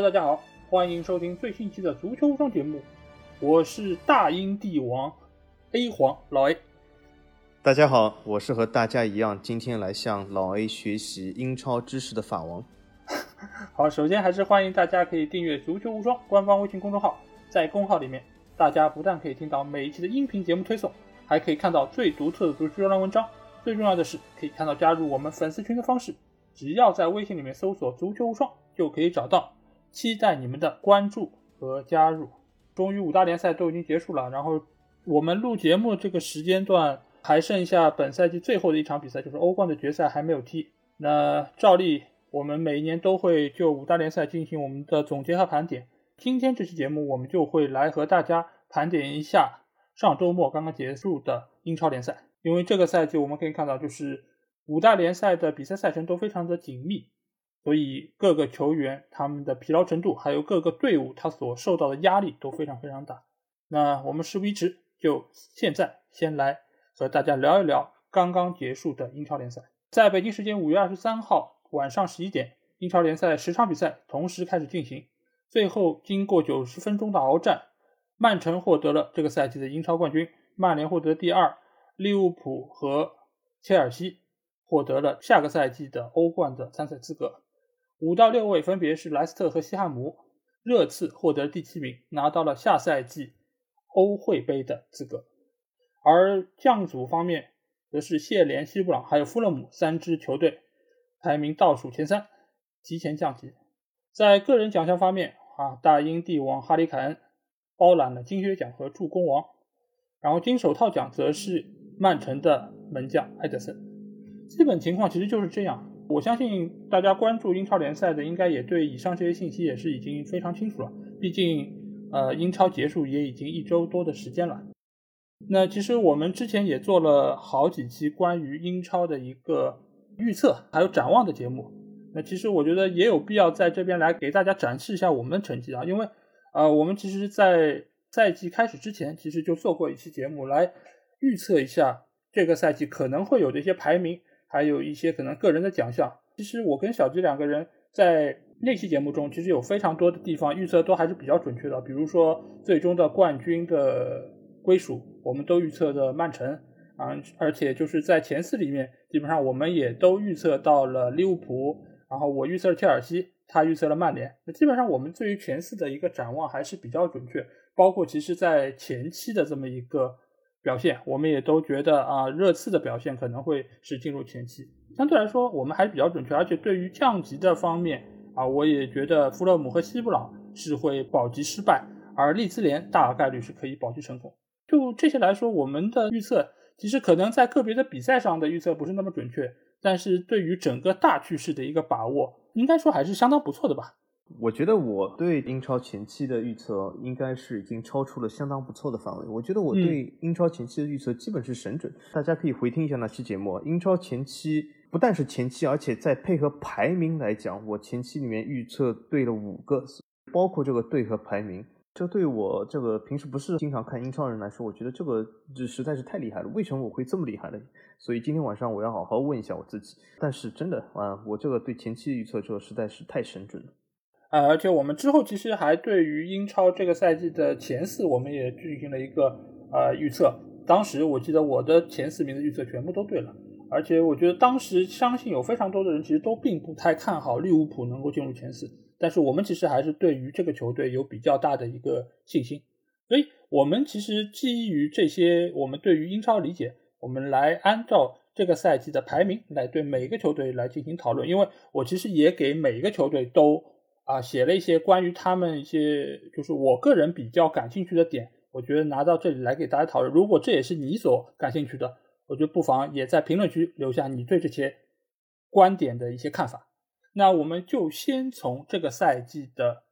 Hello，大家好，欢迎收听最新期的足球无双节目，我是大英帝王 A 皇老 A。大家好，我是和大家一样，今天来向老 A 学习英超知识的法王。好，首先还是欢迎大家可以订阅足球无双官方微信公众号，在公号里面，大家不但可以听到每一期的音频节目推送，还可以看到最独特的足球专栏文章。最重要的是，可以看到加入我们粉丝群的方式，只要在微信里面搜索“足球无双”就可以找到。期待你们的关注和加入。终于五大联赛都已经结束了，然后我们录节目这个时间段还剩下本赛季最后的一场比赛，就是欧冠的决赛还没有踢。那照例我们每一年都会就五大联赛进行我们的总结和盘点。今天这期节目我们就会来和大家盘点一下上周末刚刚结束的英超联赛，因为这个赛季我们可以看到，就是五大联赛的比赛赛程都非常的紧密。所以各个球员他们的疲劳程度，还有各个队伍他所受到的压力都非常非常大。那我们事不宜迟，就现在先来和大家聊一聊刚刚结束的英超联赛。在北京时间五月二十三号晚上十一点，英超联赛十场比赛同时开始进行。最后经过九十分钟的鏖战，曼城获得了这个赛季的英超冠军，曼联获得第二，利物浦和切尔西获得了下个赛季的欧冠的参赛资格。五到六位分别是莱斯特和西汉姆，热刺获得第七名，拿到了下赛季欧会杯的资格。而降组方面，则是谢联、西布朗还有富勒姆三支球队排名倒数前三，提前降级。在个人奖项方面，啊，大英帝王哈里凯恩包揽了金靴奖和助攻王，然后金手套奖则是曼城的门将埃德森。基本情况其实就是这样。我相信大家关注英超联赛的，应该也对以上这些信息也是已经非常清楚了。毕竟，呃，英超结束也已经一周多的时间了。那其实我们之前也做了好几期关于英超的一个预测还有展望的节目。那其实我觉得也有必要在这边来给大家展示一下我们的成绩啊，因为，呃，我们其实，在赛季开始之前，其实就做过一期节目来预测一下这个赛季可能会有的一些排名。还有一些可能个人的奖项，其实我跟小吉两个人在那期节目中，其实有非常多的地方预测都还是比较准确的。比如说最终的冠军的归属，我们都预测的曼城啊，而且就是在前四里面，基本上我们也都预测到了利物浦，然后我预测了切尔西，他预测了曼联。那基本上我们对于前四的一个展望还是比较准确，包括其实在前期的这么一个。表现，我们也都觉得啊，热刺的表现可能会是进入前期。相对来说，我们还是比较准确。而且对于降级的方面啊，我也觉得富勒姆和西布朗是会保级失败，而利兹联大概率是可以保级成功。就这些来说，我们的预测其实可能在个别的比赛上的预测不是那么准确，但是对于整个大趋势的一个把握，应该说还是相当不错的吧。我觉得我对英超前期的预测应该是已经超出了相当不错的范围。我觉得我对英超前期的预测基本是神准。大家可以回听一下那期节目。英超前期不但是前期，而且在配合排名来讲，我前期里面预测对了五个，包括这个队和排名。这对我这个平时不是经常看英超人来说，我觉得这个这实在是太厉害了。为什么我会这么厉害呢？所以今天晚上我要好好问一下我自己。但是真的啊，我这个对前期的预测这个实在是太神准了。呃，而且我们之后其实还对于英超这个赛季的前四，我们也进行了一个呃预测。当时我记得我的前四名的预测全部都对了，而且我觉得当时相信有非常多的人其实都并不太看好利物浦能够进入前四，但是我们其实还是对于这个球队有比较大的一个信心。所以，我们其实基于这些我们对于英超理解，我们来按照这个赛季的排名来对每个球队来进行讨论。因为我其实也给每一个球队都。啊，写了一些关于他们一些，就是我个人比较感兴趣的点，我觉得拿到这里来给大家讨论。如果这也是你所感兴趣的，我觉得不妨也在评论区留下你对这些观点的一些看法。那我们就先从这个赛季的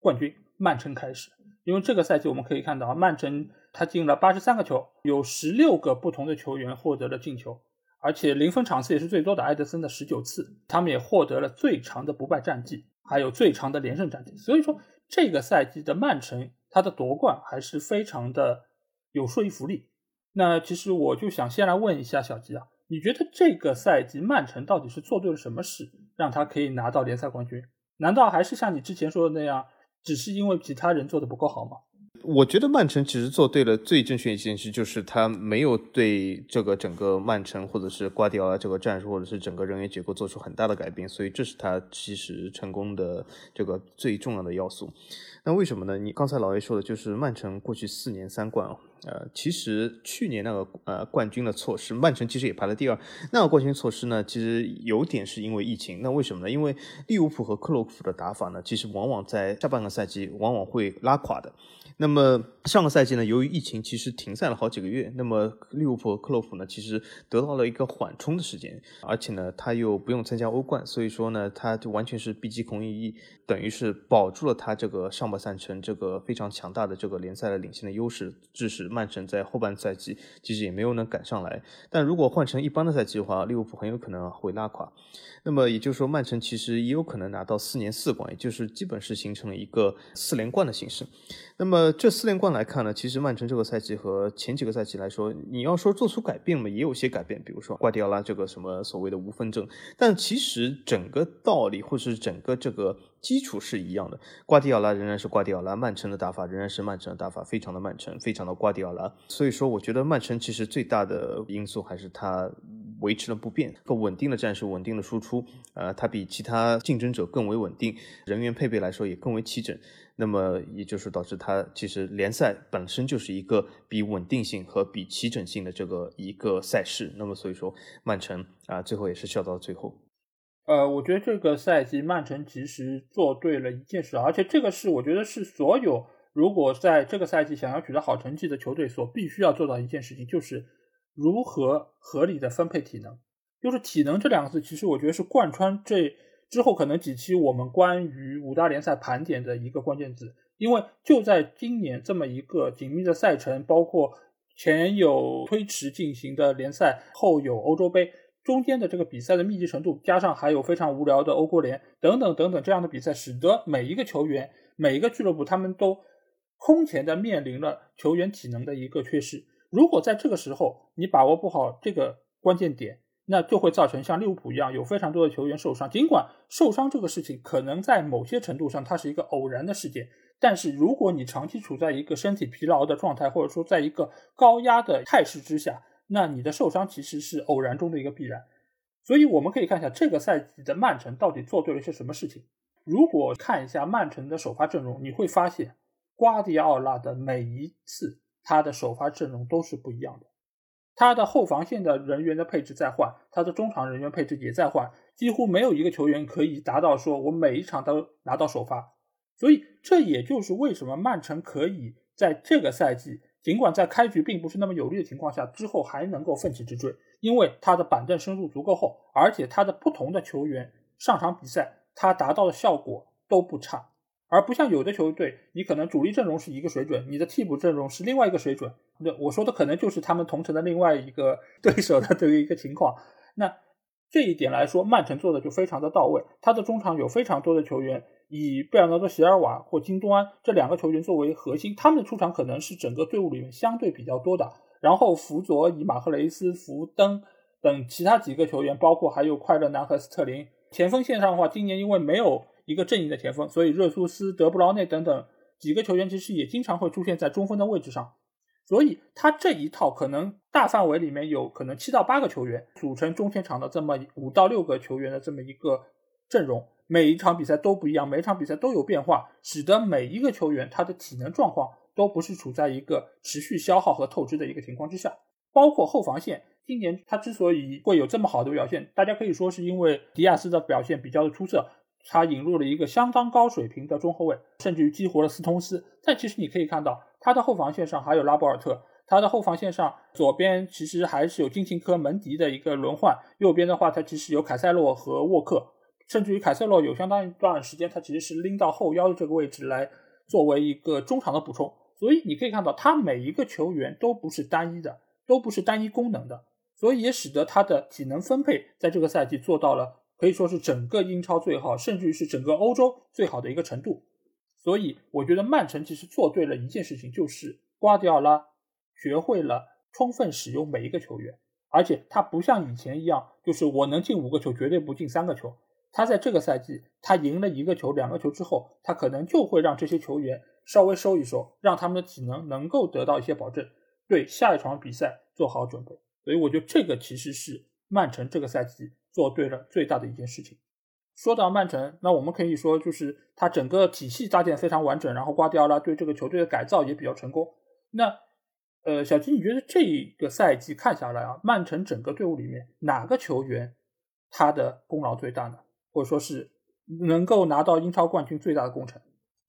冠军曼城开始，因为这个赛季我们可以看到，曼城他进了八十三个球，有十六个不同的球员获得了进球，而且零分场次也是最多的，埃德森的十九次，他们也获得了最长的不败战绩。还有最长的连胜战绩，所以说这个赛季的曼城，他的夺冠还是非常的有说服力。那其实我就想先来问一下小吉啊，你觉得这个赛季曼城到底是做对了什么事，让他可以拿到联赛冠军？难道还是像你之前说的那样，只是因为其他人做的不够好吗？我觉得曼城其实做对了最正确一件事，就是他没有对这个整个曼城或者是瓜迪奥拉这个战术或者是整个人员结构做出很大的改变，所以这是他其实成功的这个最重要的要素。那为什么呢？你刚才老 A 说的就是曼城过去四年三冠啊，呃，其实去年那个呃冠军的措施，曼城其实也排了第二。那个冠军措施呢，其实有点是因为疫情。那为什么呢？因为利物浦和克洛普的打法呢，其实往往在下半个赛季往往会拉垮的。那么上个赛季呢，由于疫情其实停赛了好几个月，那么利物浦和克洛普呢，其实得到了一个缓冲的时间，而且呢，他又不用参加欧冠，所以说呢，他就完全是避疾孔乙，等于是保住了他这个上半赛程这个非常强大的这个联赛的领先的优势，致使曼城在后半赛季其实也没有能赶上来。但如果换成一般的赛季的话，利物浦很有可能会拉垮。那么也就是说，曼城其实也有可能拿到四年四冠，也就是基本是形成了一个四连冠的形式。那么这四连冠来看呢，其实曼城这个赛季和前几个赛季来说，你要说做出改变嘛，也有些改变，比如说瓜迪奥拉这个什么所谓的无分证，但其实整个道理或是整个这个基础是一样的。瓜迪奥拉仍然是瓜迪奥拉，曼城的打法仍然是曼城的打法，非常的曼城，非常的瓜迪奥拉。所以说，我觉得曼城其实最大的因素还是他。维持了不变，更稳定的战术，稳定的输出，呃，它比其他竞争者更为稳定，人员配备来说也更为齐整。那么，也就是导致它其实联赛本身就是一个比稳定性和比齐整性的这个一个赛事。那么，所以说曼城啊，最后也是笑到了最后。呃，我觉得这个赛季曼城其实做对了一件事，而且这个是我觉得是所有如果在这个赛季想要取得好成绩的球队所必须要做到一件事情，就是。如何合理的分配体能？就是体能这两个字，其实我觉得是贯穿这之后可能几期我们关于五大联赛盘点的一个关键字。因为就在今年这么一个紧密的赛程，包括前有推迟进行的联赛，后有欧洲杯，中间的这个比赛的密集程度，加上还有非常无聊的欧国联等等等等这样的比赛，使得每一个球员、每一个俱乐部他们都空前的面临了球员体能的一个缺失。如果在这个时候你把握不好这个关键点，那就会造成像利物浦一样有非常多的球员受伤。尽管受伤这个事情可能在某些程度上它是一个偶然的事件，但是如果你长期处在一个身体疲劳的状态，或者说在一个高压的态势之下，那你的受伤其实是偶然中的一个必然。所以我们可以看一下这个赛季的曼城到底做对了些什么事情。如果看一下曼城的首发阵容，你会发现瓜迪奥拉的每一次。他的首发阵容都是不一样的，他的后防线的人员的配置在换，他的中场人员配置也在换，几乎没有一个球员可以达到说我每一场都拿到首发。所以这也就是为什么曼城可以在这个赛季，尽管在开局并不是那么有利的情况下，之后还能够奋起直追，因为他的板凳深度足够厚，而且他的不同的球员上场比赛，他达到的效果都不差。而不像有的球队，你可能主力阵容是一个水准，你的替补阵容是另外一个水准。那我说的可能就是他们同城的另外一个 对手的这个一个情况。那这一点来说，曼城做的就非常的到位。他的中场有非常多的球员，以贝尔纳多·席尔瓦或京东安这两个球员作为核心，他们的出场可能是整个队伍里面相对比较多的。然后辅佐以马赫雷斯、福登等其他几个球员，包括还有快乐男和斯特林。前锋线上的话，今年因为没有。一个阵营的前锋，所以热苏斯、德布劳内等等几个球员其实也经常会出现在中锋的位置上，所以他这一套可能大范围里面有可能七到八个球员组成中前场的这么五到六个球员的这么一个阵容，每一场比赛都不一样，每一场比赛都有变化，使得每一个球员他的体能状况都不是处在一个持续消耗和透支的一个情况之下，包括后防线，今年他之所以会有这么好的表现，大家可以说是因为迪亚斯的表现比较的出色。他引入了一个相当高水平的中后卫，甚至于激活了斯通斯。但其实你可以看到，他的后防线上还有拉波尔特，他的后防线上左边其实还是有金琴科、门迪的一个轮换，右边的话他其实有凯塞洛和沃克，甚至于凯塞洛有相当一段时间他其实是拎到后腰的这个位置来作为一个中场的补充。所以你可以看到，他每一个球员都不是单一的，都不是单一功能的，所以也使得他的体能分配在这个赛季做到了。可以说是整个英超最好，甚至于是整个欧洲最好的一个程度。所以我觉得曼城其实做对了一件事情，就是瓜迪奥拉学会了充分使用每一个球员，而且他不像以前一样，就是我能进五个球，绝对不进三个球。他在这个赛季他赢了一个球、两个球之后，他可能就会让这些球员稍微收一收，让他们的体能能够得到一些保证，对下一场比赛做好准备。所以我觉得这个其实是曼城这个赛季做对了最大的一件事情。说到曼城，那我们可以说就是他整个体系搭建非常完整，然后瓜迪奥拉对这个球队的改造也比较成功。那呃，小金，你觉得这一个赛季看下来啊，曼城整个队伍里面哪个球员他的功劳最大呢？或者说是能够拿到英超冠军最大的功臣？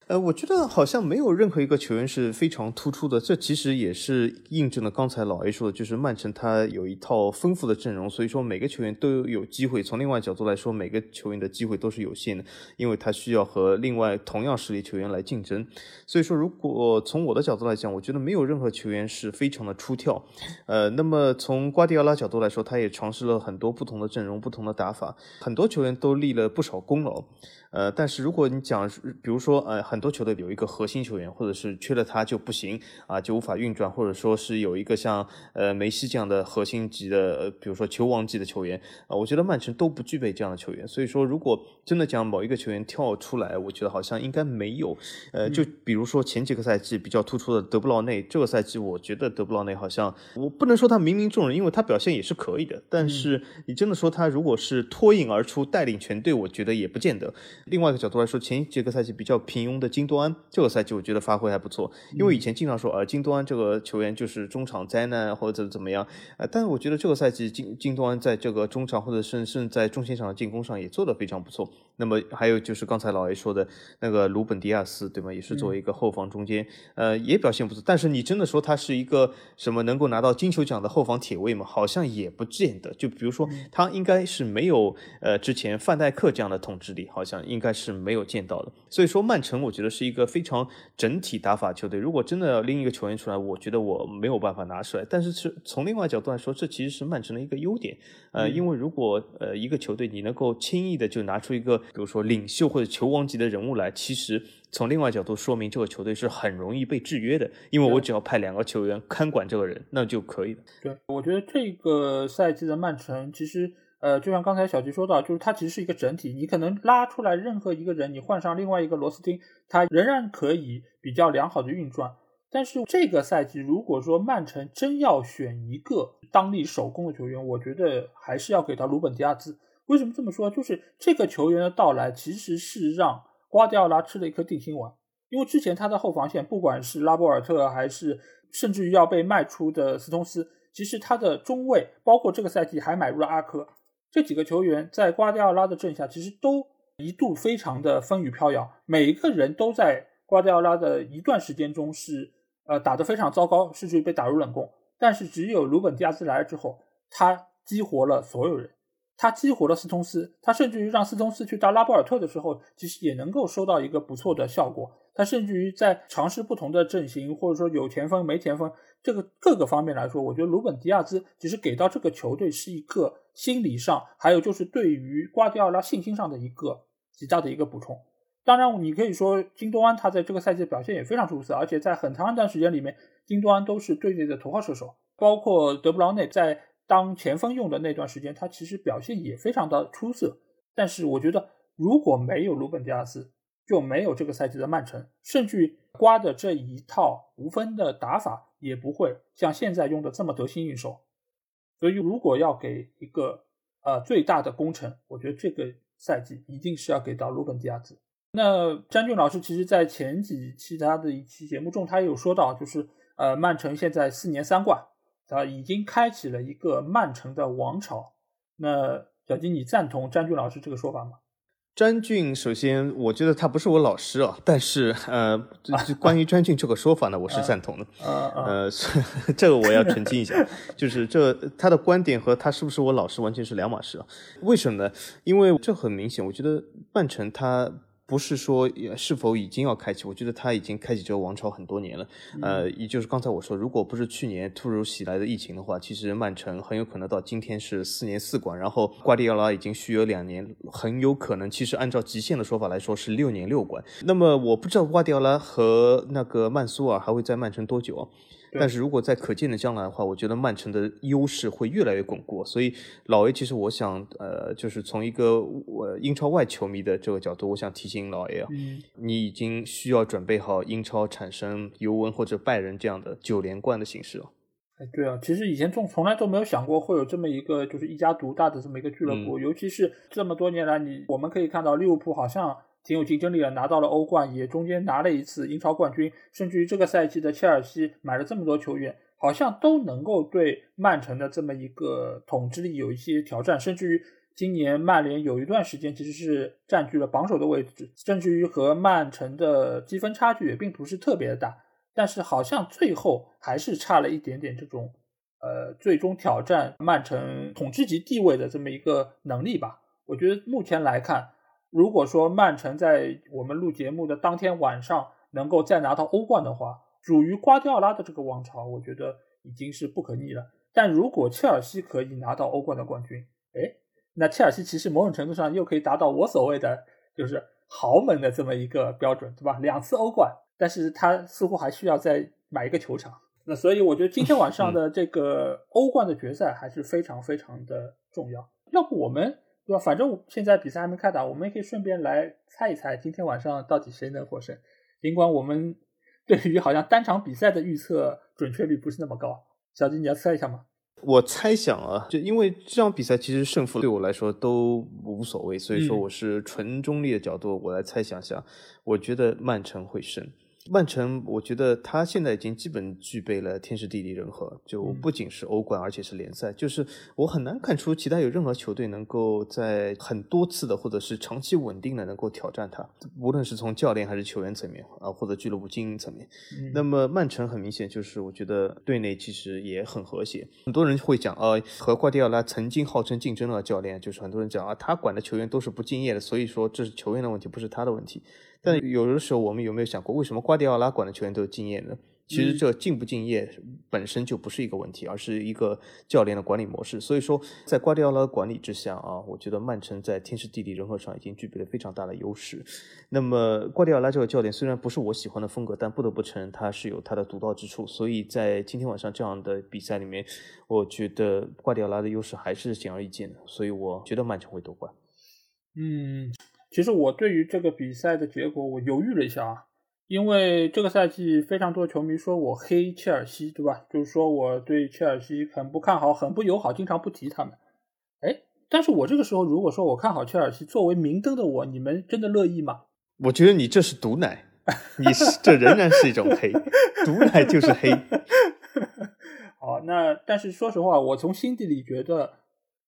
呃，我觉得好像没有任何一个球员是非常突出的，这其实也是印证了刚才老 A 说的，就是曼城他有一套丰富的阵容，所以说每个球员都有机会。从另外角度来说，每个球员的机会都是有限的，因为他需要和另外同样实力球员来竞争。所以说，如果从我的角度来讲，我觉得没有任何球员是非常的出挑。呃，那么从瓜迪奥拉角度来说，他也尝试了很多不同的阵容、不同的打法，很多球员都立了不少功劳。呃，但是如果你讲，比如说，呃，很多球队有一个核心球员，或者是缺了他就不行啊，就无法运转，或者说是有一个像呃梅西这样的核心级的，比如说球王级的球员啊，我觉得曼城都不具备这样的球员。所以说，如果真的讲某一个球员跳出来，我觉得好像应该没有。呃，就比如说前几个赛季比较突出的德布劳内，这个赛季我觉得德布劳内好像我不能说他冥冥中人，因为他表现也是可以的。但是你真的说他如果是脱颖而出带领全队，我觉得也不见得。另外一个角度来说，前几个赛季比较平庸的京多安，这个赛季我觉得发挥还不错。因为以前经常说，呃，京多安这个球员就是中场灾难或者怎么怎么样，呃，但是我觉得这个赛季京京多安在这个中场或者甚至在中前场的进攻上也做得非常不错。那么还有就是刚才老 A 说的那个鲁本迪亚斯，对吗？也是作为一个后防中间，呃，也表现不错。但是你真的说他是一个什么能够拿到金球奖的后防铁卫吗？好像也不见得。就比如说他应该是没有呃之前范戴克这样的统治力，好像应该是。没有见到的，所以说曼城我觉得是一个非常整体打法球队。如果真的要拎一个球员出来，我觉得我没有办法拿出来。但是是从另外角度来说，这其实是曼城的一个优点。呃，因为如果呃一个球队你能够轻易的就拿出一个，比如说领袖或者球王级的人物来，其实从另外角度说明这个球队是很容易被制约的。因为我只要派两个球员看管这个人，那就可以了。对，我觉得这个赛季的曼城其实。呃，就像刚才小吉说到，就是它其实是一个整体，你可能拉出来任何一个人，你换上另外一个螺丝钉，它仍然可以比较良好的运转。但是这个赛季，如果说曼城真要选一个当力首攻的球员，我觉得还是要给到鲁本迪亚兹。为什么这么说？就是这个球员的到来，其实是让瓜迪奥拉吃了一颗定心丸。因为之前他的后防线，不管是拉波尔特，还是甚至于要被卖出的斯通斯，其实他的中卫，包括这个赛季还买入了阿科。这几个球员在瓜迪奥拉的阵下，其实都一度非常的风雨飘摇，每一个人都在瓜迪奥拉的一段时间中是呃打得非常糟糕，甚至于被打入冷宫。但是只有鲁本迪亚斯来了之后，他激活了所有人，他激活了斯通斯，他甚至于让斯通斯去打拉波尔特的时候，其实也能够收到一个不错的效果。他甚至于在尝试不同的阵型，或者说有前锋没前锋，这个各个方面来说，我觉得鲁本迪亚兹其实给到这个球队是一个心理上，还有就是对于瓜迪奥拉信心上的一个极大的一个补充。当然，你可以说金多安他在这个赛季的表现也非常出色，而且在很长一段时间里面，金多安都是队内的头号射手，包括德布劳内在当前锋用的那段时间，他其实表现也非常的出色。但是我觉得如果没有鲁本迪亚斯，就没有这个赛季的曼城，甚至瓜的这一套无分的打法也不会像现在用的这么得心应手。所以，如果要给一个呃最大的功臣，我觉得这个赛季一定是要给到鲁本迪亚斯。那詹俊老师其实在前几期他的一期节目中，他有说到，就是呃曼城现在四年三冠，他已经开启了一个曼城的王朝。那小金，你赞同詹俊老师这个说法吗？詹俊，首先我觉得他不是我老师啊，但是呃，关于詹俊这个说法呢，我是赞同的。呃，这个我要澄清一下，就是这他的观点和他是不是我老师完全是两码事啊？为什么呢？因为这很明显，我觉得曼城他。不是说是否已经要开启，我觉得他已经开启这个王朝很多年了。呃，也就是刚才我说，如果不是去年突如其来的疫情的话，其实曼城很有可能到今天是四年四冠，然后瓜迪奥拉已经续约两年，很有可能其实按照极限的说法来说是六年六冠。那么我不知道瓜迪奥拉和那个曼苏尔还会在曼城多久啊？但是如果在可见的将来的话，我觉得曼城的优势会越来越巩固。所以老 A，其实我想，呃，就是从一个我英超外球迷的这个角度，我想提醒老 A 啊，你已经需要准备好英超产生尤文或者拜仁这样的九连冠的形式了。哎，对啊，其实以前从从来都没有想过会有这么一个就是一家独大的这么一个俱乐部，尤其是这么多年来，你我们可以看到利物浦好像挺有竞争力的，拿到了欧冠，也中间拿了一次英超冠军，甚至于这个赛季的切尔西买了这么多球员，好像都能够对曼城的这么一个统治力有一些挑战，甚至于今年曼联有一段时间其实是占据了榜首的位置，甚至于和曼城的积分差距也并不是特别的大。但是好像最后还是差了一点点这种，呃，最终挑战曼城统治级地位的这么一个能力吧。我觉得目前来看，如果说曼城在我们录节目的当天晚上能够再拿到欧冠的话，属于瓜迪奥拉的这个王朝，我觉得已经是不可逆了。但如果切尔西可以拿到欧冠的冠军，哎，那切尔西其实某种程度上又可以达到我所谓的就是豪门的这么一个标准，对吧？两次欧冠。但是他似乎还需要再买一个球场，那所以我觉得今天晚上的这个欧冠的决赛还是非常非常的重要。要不我们对吧？反正现在比赛还没开打，我们也可以顺便来猜一猜今天晚上到底谁能获胜。尽管我们 对于好像单场比赛的预测准确率不是那么高，小金你要猜一下吗？我猜想啊，就因为这场比赛其实胜负对我来说都无所谓，所以说我是纯中立的角度，我来猜想下，我觉得曼城会胜。曼城，我觉得他现在已经基本具备了天时地利人和，就不仅是欧冠，而且是联赛。就是我很难看出其他有任何球队能够在很多次的或者是长期稳定的能够挑战他，无论是从教练还是球员层面啊，或者俱乐部经营层面。那么曼城很明显就是，我觉得队内其实也很和谐。很多人会讲啊，和瓜迪奥拉曾经号称竞争的教练，就是很多人讲啊，他管的球员都是不敬业的，所以说这是球员的问题，不是他的问题。但有的时候，我们有没有想过，为什么瓜迪奥拉管的球员都是敬业呢？其实这敬不敬业本身就不是一个问题，而是一个教练的管理模式。所以说，在瓜迪奥拉的管理之下啊，我觉得曼城在天时地利人和上已经具备了非常大的优势。那么，瓜迪奥拉这个教练虽然不是我喜欢的风格，但不得不承认他是有他的独到之处。所以在今天晚上这样的比赛里面，我觉得瓜迪奥拉的优势还是显而易见的。所以我觉得曼城会夺冠。嗯。其实我对于这个比赛的结果，我犹豫了一下啊，因为这个赛季非常多球迷说我黑切尔西，对吧？就是说我对切尔西很不看好，很不友好，经常不提他们。哎，但是我这个时候如果说我看好切尔西，作为明灯的我，你们真的乐意吗？我觉得你这是毒奶，你是这仍然是一种黑，毒奶就是黑。好，那但是说实话，我从心底里觉得。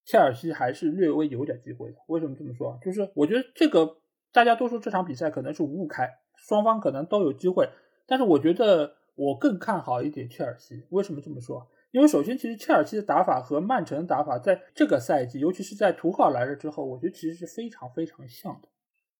切尔西还是略微有点机会的。为什么这么说？就是我觉得这个大家都说这场比赛可能是五五开，双方可能都有机会。但是我觉得我更看好一点切尔西。为什么这么说？因为首先，其实切尔西的打法和曼城的打法在这个赛季，尤其是在图赫尔来了之后，我觉得其实是非常非常像的。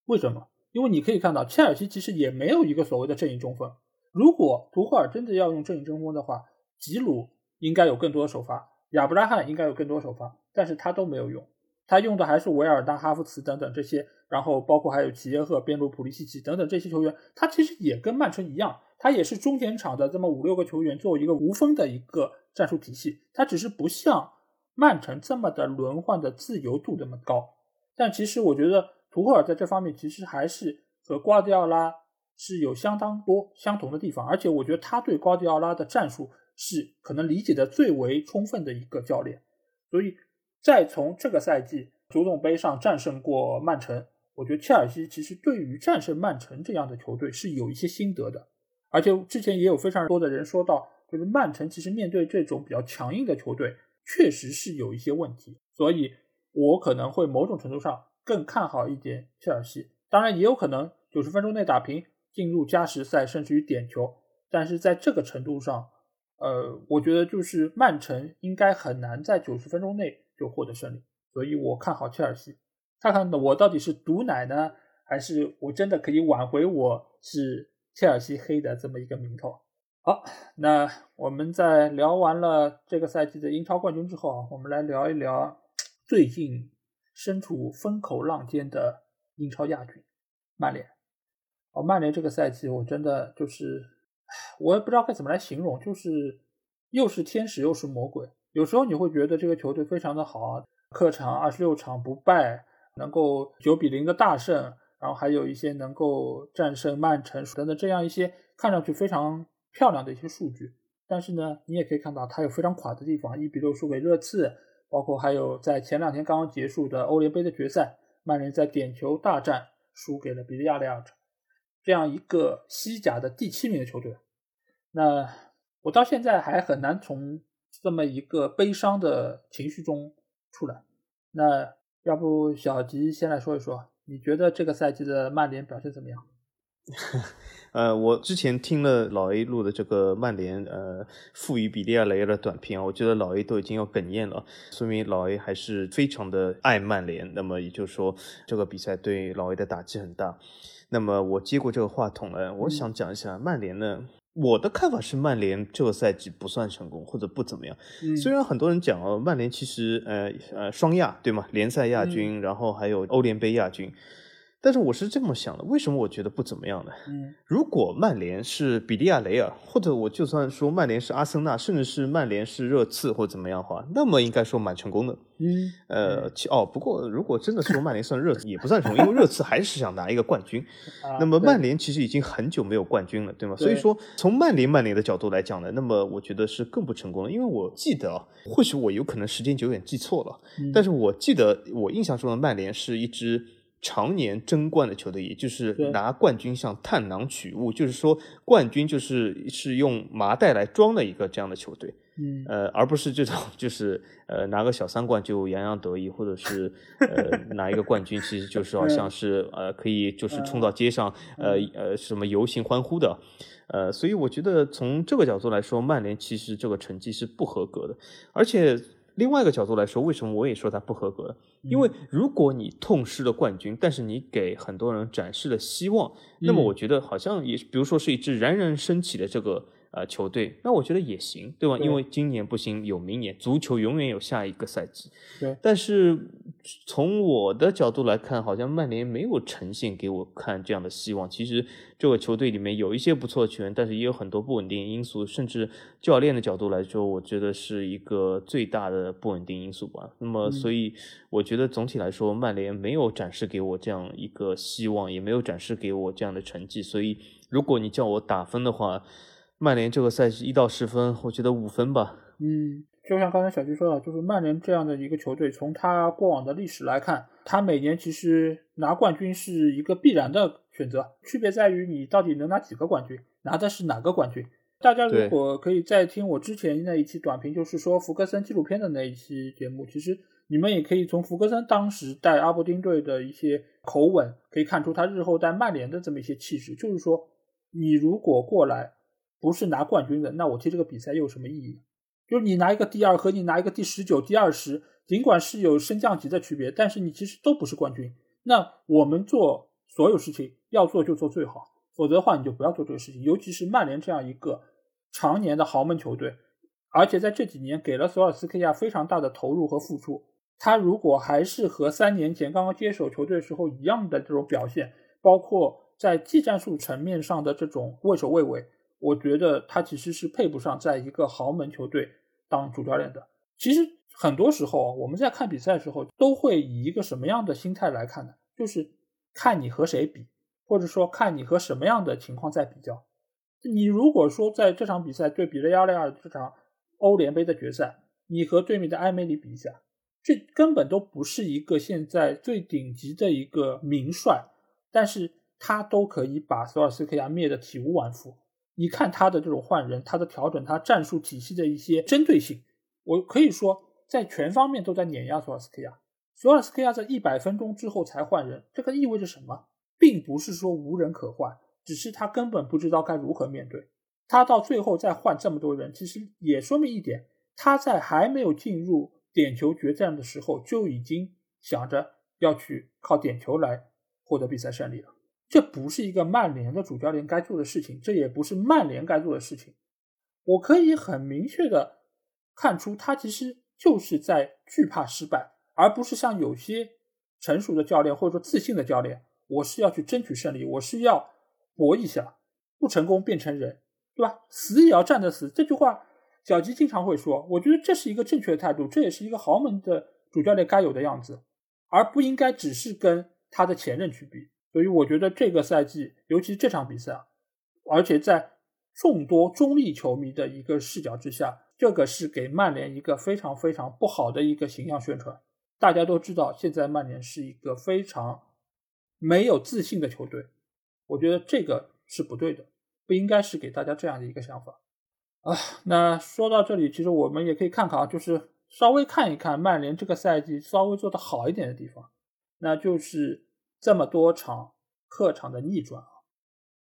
为什么？因为你可以看到，切尔西其实也没有一个所谓的阵营中锋。如果图赫尔真的要用阵营中锋的话，吉鲁应该有更多的首发，亚布拉罕应该有更多首发。但是他都没有用，他用的还是维尔纳、哈弗茨等等这些，然后包括还有齐耶赫、边路、普利西奇等等这些球员，他其实也跟曼城一样，他也是中前场的这么五六个球员，作为一个无锋的一个战术体系，他只是不像曼城这么的轮换的自由度那么高。但其实我觉得图赫尔在这方面其实还是和瓜迪奥拉是有相当多相同的地方，而且我觉得他对瓜迪奥拉的战术是可能理解的最为充分的一个教练，所以。再从这个赛季足总杯上战胜过曼城，我觉得切尔西其实对于战胜曼城这样的球队是有一些心得的，而且之前也有非常多的人说到，就是曼城其实面对这种比较强硬的球队，确实是有一些问题，所以我可能会某种程度上更看好一点切尔西，当然也有可能九十分钟内打平，进入加时赛甚至于点球，但是在这个程度上，呃，我觉得就是曼城应该很难在九十分钟内。就获得胜利，所以我看好切尔西。看看我到底是毒奶呢，还是我真的可以挽回我是切尔西黑的这么一个名头？好，那我们在聊完了这个赛季的英超冠军之后啊，我们来聊一聊最近身处风口浪尖的英超亚军曼联。哦，曼联这个赛季我真的就是，我也不知道该怎么来形容，就是又是天使又是魔鬼。有时候你会觉得这个球队非常的好，客场二十六场不败，能够九比零的大胜，然后还有一些能够战胜曼城等等这样一些看上去非常漂亮的一些数据。但是呢，你也可以看到它有非常垮的地方，一比六输给热刺，包括还有在前两天刚刚结束的欧联杯的决赛，曼联在点球大战输给了比利亚雷亚这样一个西甲的第七名的球队。那我到现在还很难从。这么一个悲伤的情绪中出来，那要不小吉先来说一说，你觉得这个赛季的曼联表现怎么样？呃，我之前听了老 A 录的这个曼联呃负于比利亚雷的短评啊，我觉得老 A 都已经要哽咽了，说明老 A 还是非常的爱曼联。那么也就是说，这个比赛对老 A 的打击很大。那么我接过这个话筒呢，我想讲一下曼联呢。我的看法是，曼联这个赛季不算成功，或者不怎么样。虽然很多人讲哦，曼联其实呃呃双亚对吗？联赛亚军，然后还有欧联杯亚军。但是我是这么想的，为什么我觉得不怎么样呢？嗯，如果曼联是比利亚雷尔，或者我就算说曼联是阿森纳，甚至是曼联是热刺或怎么样的话，那么应该说蛮成功的。嗯，呃，哦，不过如果真的说曼联算热刺，也不算成功，因为热刺还是想拿一个冠军。那么曼联其实已经很久没有冠军了，对吗？所以说从曼联曼联的角度来讲呢，那么我觉得是更不成功了，因为我记得啊，或许我有可能时间久远记错了，但是我记得我印象中的曼联是一支。常年争冠的球队，也就是拿冠军像探囊取物，就是说冠军就是是用麻袋来装的一个这样的球队，嗯，呃，而不是这种就是呃拿个小三冠就洋洋得意，或者是呃拿一个冠军，其实就是好像是呃可以就是冲到街上呃呃什么游行欢呼的，呃，所以我觉得从这个角度来说，曼联其实这个成绩是不合格的，而且。另外一个角度来说，为什么我也说他不合格？因为如果你痛失了冠军，但是你给很多人展示了希望，那么我觉得好像也，比如说是一支冉冉升起的这个。呃，球队那我觉得也行，对吧？因为今年不行，有明年，足球永远有下一个赛季。对。但是从我的角度来看，好像曼联没有呈现给我看这样的希望。其实这个球队里面有一些不错的球员，但是也有很多不稳定因素，甚至教练的角度来说，我觉得是一个最大的不稳定因素吧。那么，所以我觉得总体来说，曼联没有展示给我这样一个希望，也没有展示给我这样的成绩。所以，如果你叫我打分的话，曼联这个赛季一到十分，我觉得五分吧。嗯，就像刚才小菊说的，就是曼联这样的一个球队，从他过往的历史来看，他每年其实拿冠军是一个必然的选择，区别在于你到底能拿几个冠军，拿的是哪个冠军。大家如果可以再听我之前那一期短评，就是说福格森纪录片的那一期节目，其实你们也可以从福格森当时带阿伯丁队的一些口吻，可以看出他日后带曼联的这么一些气势。就是说，你如果过来。不是拿冠军的，那我踢这个比赛又有什么意义？就是你拿一个第二和你拿一个第十九、第二十，尽管是有升降级的区别，但是你其实都不是冠军。那我们做所有事情要做就做最好，否则的话你就不要做这个事情。尤其是曼联这样一个常年的豪门球队，而且在这几年给了索尔斯克亚非常大的投入和付出，他如果还是和三年前刚刚接手球队时候一样的这种表现，包括在技战术层面上的这种畏首畏尾。我觉得他其实是配不上在一个豪门球队当主教练的。其实很多时候我们在看比赛的时候，都会以一个什么样的心态来看呢？就是看你和谁比，或者说看你和什么样的情况在比较。你如果说在这场比赛对比利亚雷尔这场欧联杯的决赛，你和对面的埃梅里比一下，这根本都不是一个现在最顶级的一个名帅，但是他都可以把索尔斯克亚灭得体无完肤。你看他的这种换人，他的调整，他战术体系的一些针对性，我可以说在全方面都在碾压索尔斯克亚。索尔斯克亚在一百分钟之后才换人，这个意味着什么？并不是说无人可换，只是他根本不知道该如何面对。他到最后再换这么多人，其实也说明一点，他在还没有进入点球决战的时候，就已经想着要去靠点球来获得比赛胜利了。这不是一个曼联的主教练该做的事情，这也不是曼联该做的事情。我可以很明确的看出，他其实就是在惧怕失败，而不是像有些成熟的教练或者说自信的教练，我是要去争取胜利，我是要搏一下，不成功变成人，对吧？死也要站着死。这句话小吉经常会说，我觉得这是一个正确的态度，这也是一个豪门的主教练该有的样子，而不应该只是跟他的前任去比。所以我觉得这个赛季，尤其这场比赛啊，而且在众多中立球迷的一个视角之下，这个是给曼联一个非常非常不好的一个形象宣传。大家都知道，现在曼联是一个非常没有自信的球队，我觉得这个是不对的，不应该是给大家这样的一个想法。啊，那说到这里，其实我们也可以看看啊，就是稍微看一看曼联这个赛季稍微做的好一点的地方，那就是这么多场客场的逆转啊。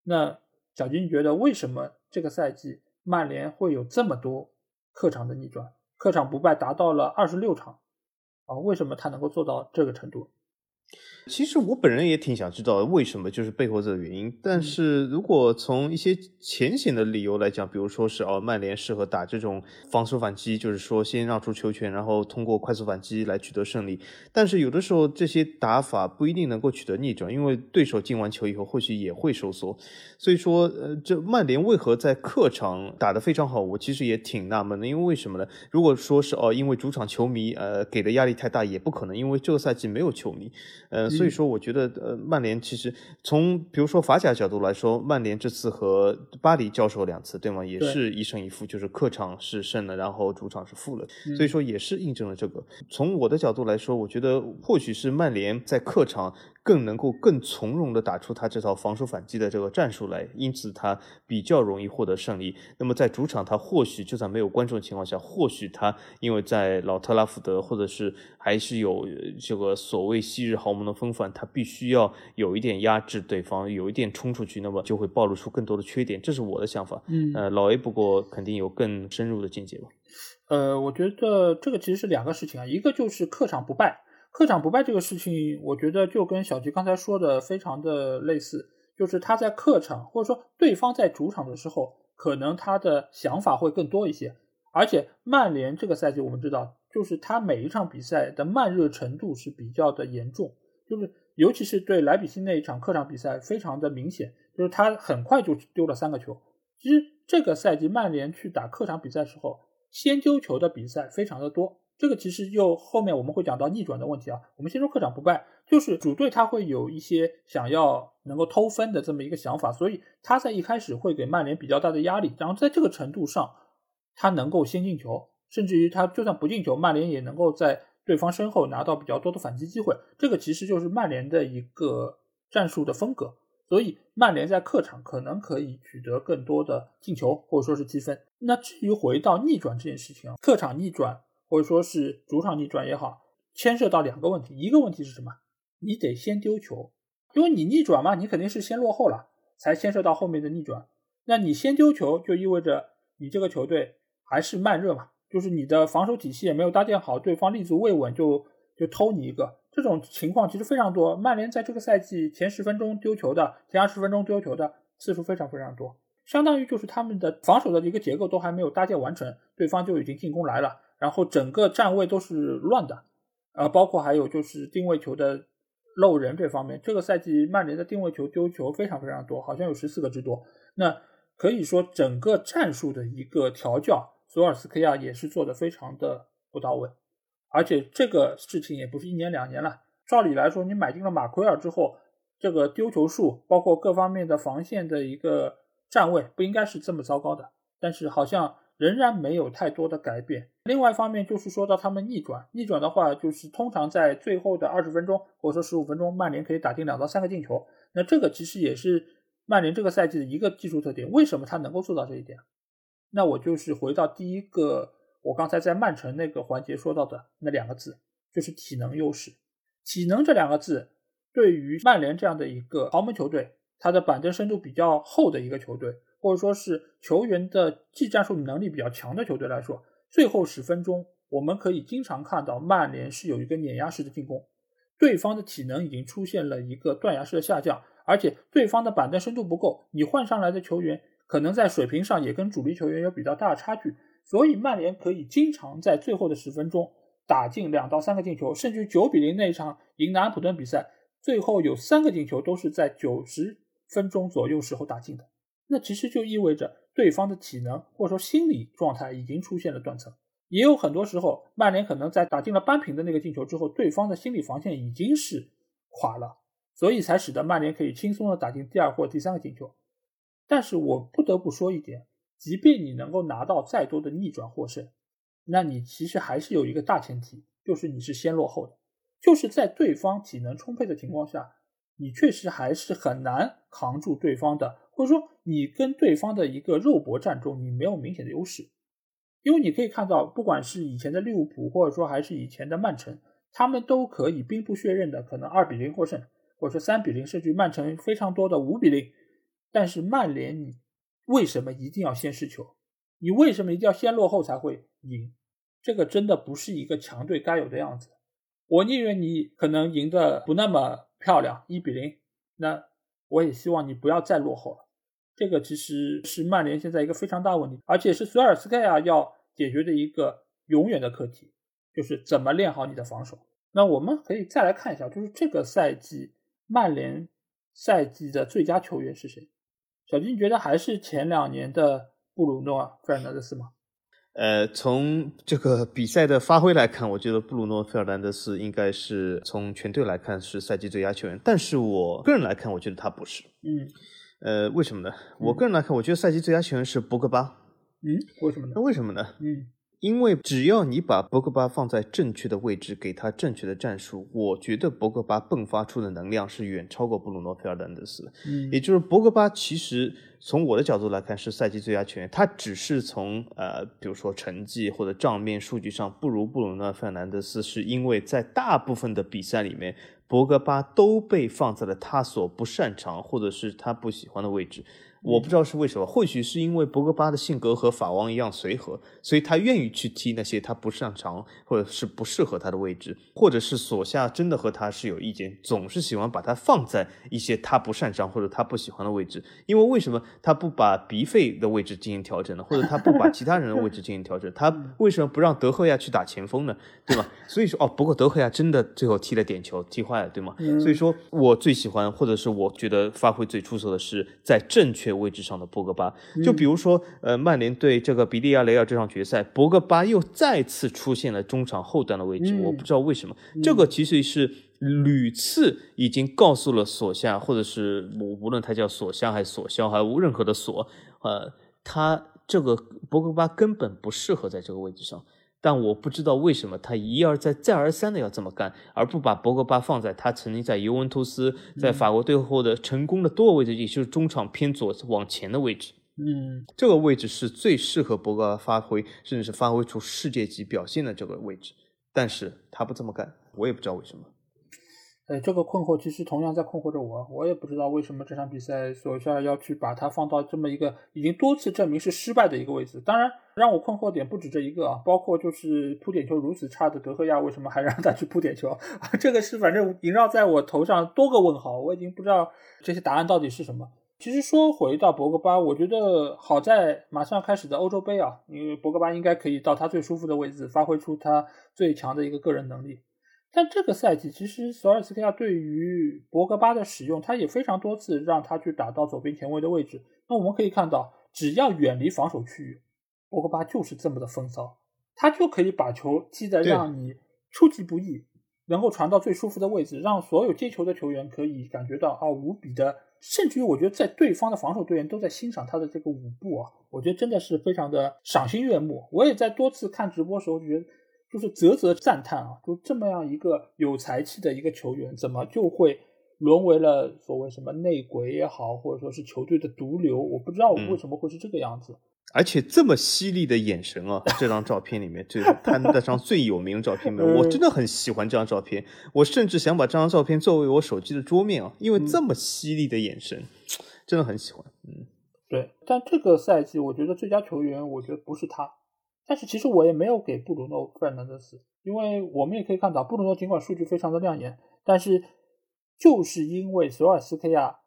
那小军觉得，为什么这个赛季曼联会有这么多客场的逆转，客场不败达到了二十六场啊？为什么他能够做到这个程度？其实我本人也挺想知道为什么，就是背后这个原因。但是如果从一些浅显的理由来讲，比如说是哦，曼联适合打这种防守反击，就是说先让出球权，然后通过快速反击来取得胜利。但是有的时候这些打法不一定能够取得逆转，因为对手进完球以后或许也会收缩。所以说，呃，这曼联为何在客场打得非常好？我其实也挺纳闷的，因为为什么呢？如果说是哦，因为主场球迷呃给的压力太大，也不可能，因为这个赛季没有球迷。呃，所以说我觉得，呃，曼联其实从比如说法甲角度来说，曼联这次和巴黎交手两次，对吗？也是一胜一负，就是客场是胜了，然后主场是负了，所以说也是印证了这个。从我的角度来说，我觉得或许是曼联在客场。更能够更从容的打出他这套防守反击的这个战术来，因此他比较容易获得胜利。那么在主场，他或许就算没有观众的情况下，或许他因为在老特拉福德，或者是还是有这个所谓昔日豪门的风范，他必须要有一点压制对方，有一点冲出去，那么就会暴露出更多的缺点。这是我的想法。嗯，呃，老 A 不过肯定有更深入的见解吧。呃，我觉得这个其实是两个事情啊，一个就是客场不败。客场不败这个事情，我觉得就跟小吉刚才说的非常的类似，就是他在客场或者说对方在主场的时候，可能他的想法会更多一些。而且曼联这个赛季我们知道，就是他每一场比赛的慢热程度是比较的严重，就是尤其是对莱比锡那一场客场比赛非常的明显，就是他很快就丢了三个球。其实这个赛季曼联去打客场比赛时候，先丢球的比赛非常的多。这个其实就后面我们会讲到逆转的问题啊。我们先说客场不败，就是主队他会有一些想要能够偷分的这么一个想法，所以他在一开始会给曼联比较大的压力。然后在这个程度上，他能够先进球，甚至于他就算不进球，曼联也能够在对方身后拿到比较多的反击机会。这个其实就是曼联的一个战术的风格。所以曼联在客场可能可以取得更多的进球或者说是积分。那至于回到逆转这件事情啊，客场逆转。或者说是主场逆转也好，牵涉到两个问题。一个问题是什么？你得先丢球，因为你逆转嘛，你肯定是先落后了，才牵涉到后面的逆转。那你先丢球，就意味着你这个球队还是慢热嘛，就是你的防守体系也没有搭建好，对方立足未稳，就就偷你一个。这种情况其实非常多。曼联在这个赛季前十分钟丢球的，前二十分钟丢球的次数非常非常多，相当于就是他们的防守的一个结构都还没有搭建完成，对方就已经进攻来了。然后整个站位都是乱的，呃，包括还有就是定位球的漏人这方面，这个赛季曼联的定位球丢球非常非常多，好像有十四个之多。那可以说整个战术的一个调教，索尔斯克亚也是做的非常的不到位。而且这个事情也不是一年两年了，照理来说，你买进了马奎尔之后，这个丢球数，包括各方面的防线的一个站位，不应该是这么糟糕的。但是好像。仍然没有太多的改变。另外一方面就是说到他们逆转，逆转的话就是通常在最后的二十分钟或者说十五分钟，曼联可以打进两到三个进球。那这个其实也是曼联这个赛季的一个技术特点。为什么他能够做到这一点？那我就是回到第一个，我刚才在曼城那个环节说到的那两个字，就是体能优势。体能这两个字对于曼联这样的一个豪门球队，它的板凳深度比较厚的一个球队。或者说是球员的技战术能力比较强的球队来说，最后十分钟我们可以经常看到曼联是有一个碾压式的进攻，对方的体能已经出现了一个断崖式的下降，而且对方的板凳深度不够，你换上来的球员可能在水平上也跟主力球员有比较大的差距，所以曼联可以经常在最后的十分钟打进两到三个进球，甚至九比零那一场赢南安普顿比赛，最后有三个进球都是在九十分钟左右时候打进的。那其实就意味着对方的体能或者说心理状态已经出现了断层。也有很多时候，曼联可能在打进了扳平的那个进球之后，对方的心理防线已经是垮了，所以才使得曼联可以轻松的打进第二或第三个进球。但是我不得不说一点，即便你能够拿到再多的逆转获胜，那你其实还是有一个大前提，就是你是先落后的，就是在对方体能充沛的情况下，你确实还是很难扛住对方的，或者说你跟对方的一个肉搏战中，你没有明显的优势。因为你可以看到，不管是以前的利物浦，或者说还是以前的曼城，他们都可以兵不血刃的，可能二比零获胜，或者说三比零，甚至曼城非常多的五比零。但是曼联，你为什么一定要先失球？你为什么一定要先落后才会赢？这个真的不是一个强队该有的样子。我宁愿你可能赢得不那么漂亮，一比零，那我也希望你不要再落后了。这个其实是曼联现在一个非常大问题，而且是索尔斯盖亚要解决的一个永远的课题，就是怎么练好你的防守。那我们可以再来看一下，就是这个赛季曼联赛季的最佳球员是谁？小金觉得还是前两年的布鲁诺·费尔南德斯吗？呃，从这个比赛的发挥来看，我觉得布鲁诺·费尔南德斯应该是从全队来看是赛季最佳球员，但是我个人来看，我觉得他不是。嗯。呃，为什么呢？我个人来看，我觉得赛季最佳球员是博格巴。嗯，为什么呢？那为什么呢？嗯，因为只要你把博格巴放在正确的位置，给他正确的战术，我觉得博格巴迸发出的能量是远超过布鲁诺·费尔南德斯。嗯，也就是博格巴其实从我的角度来看是赛季最佳球员，他只是从呃，比如说成绩或者账面数据上不如布鲁诺·费尔南德斯，是因为在大部分的比赛里面。博格巴都被放在了他所不擅长或者是他不喜欢的位置。我不知道是为什么，或许是因为博格巴的性格和法王一样随和，所以他愿意去踢那些他不擅长或者是不适合他的位置，或者是索夏真的和他是有意见，总是喜欢把他放在一些他不擅长或者他不喜欢的位置。因为为什么他不把鼻费的位置进行调整呢？或者他不把其他人的位置进行调整？他 为什么不让德赫亚去打前锋呢？对吗？所以说哦，不过德赫亚真的最后踢了点球，踢坏了，对吗？所以说我最喜欢或者是我觉得发挥最出色的是在正确。位置上的博格巴，就比如说，呃，曼联对这个比利亚雷尔这场决赛，博格巴又再次出现了中场后段的位置，我不知道为什么，这个其实是屡次已经告诉了索夏，或者是无无论他叫索夏还是索肖，还无任何的索，呃，他这个博格巴根本不适合在这个位置上。但我不知道为什么他一而再、再而三的要这么干，而不把博格巴放在他曾经在尤文图斯、在法国队后的成功的多个位置，也就是中场偏左往前的位置。嗯，这个位置是最适合博格巴发挥，甚至是发挥出世界级表现的这个位置。但是他不这么干，我也不知道为什么。呃，这个困惑其实同样在困惑着我，我也不知道为什么这场比赛索夏要去把它放到这么一个已经多次证明是失败的一个位置。当然，让我困惑点不止这一个啊，包括就是扑点球如此差的德赫亚，为什么还让他去扑点球？这个是反正萦绕在我头上多个问号，我已经不知道这些答案到底是什么。其实说回到博格巴，我觉得好在马上开始的欧洲杯啊，因为博格巴应该可以到他最舒服的位置，发挥出他最强的一个个人能力。但这个赛季，其实索尔斯克亚对于博格巴的使用，他也非常多次让他去打到左边前卫的位置。那我们可以看到，只要远离防守区域，博格巴就是这么的风骚，他就可以把球踢得让你出其不意，能够传到最舒服的位置，让所有接球的球员可以感觉到啊无比的，甚至于我觉得在对方的防守队员都在欣赏他的这个舞步啊，我觉得真的是非常的赏心悦目。我也在多次看直播时候觉得。就是啧啧赞叹啊！就这么样一个有才气的一个球员，怎么就会沦为了所谓什么内鬼也好，或者说是球队的毒瘤？我不知道为什么会是这个样子。而且这么犀利的眼神啊！这张照片里面，就是他那张最有名的照片里面，我真的很喜欢这张照片。我甚至想把这张照片作为我手机的桌面啊，因为这么犀利的眼神，真的很喜欢。嗯，对。但这个赛季，我觉得最佳球员，我觉得不是他。但是其实我也没有给布鲁诺·费尔南德斯，因为我们也可以看到，布鲁诺尽管数据非常的亮眼，但是就是因为索尔斯克亚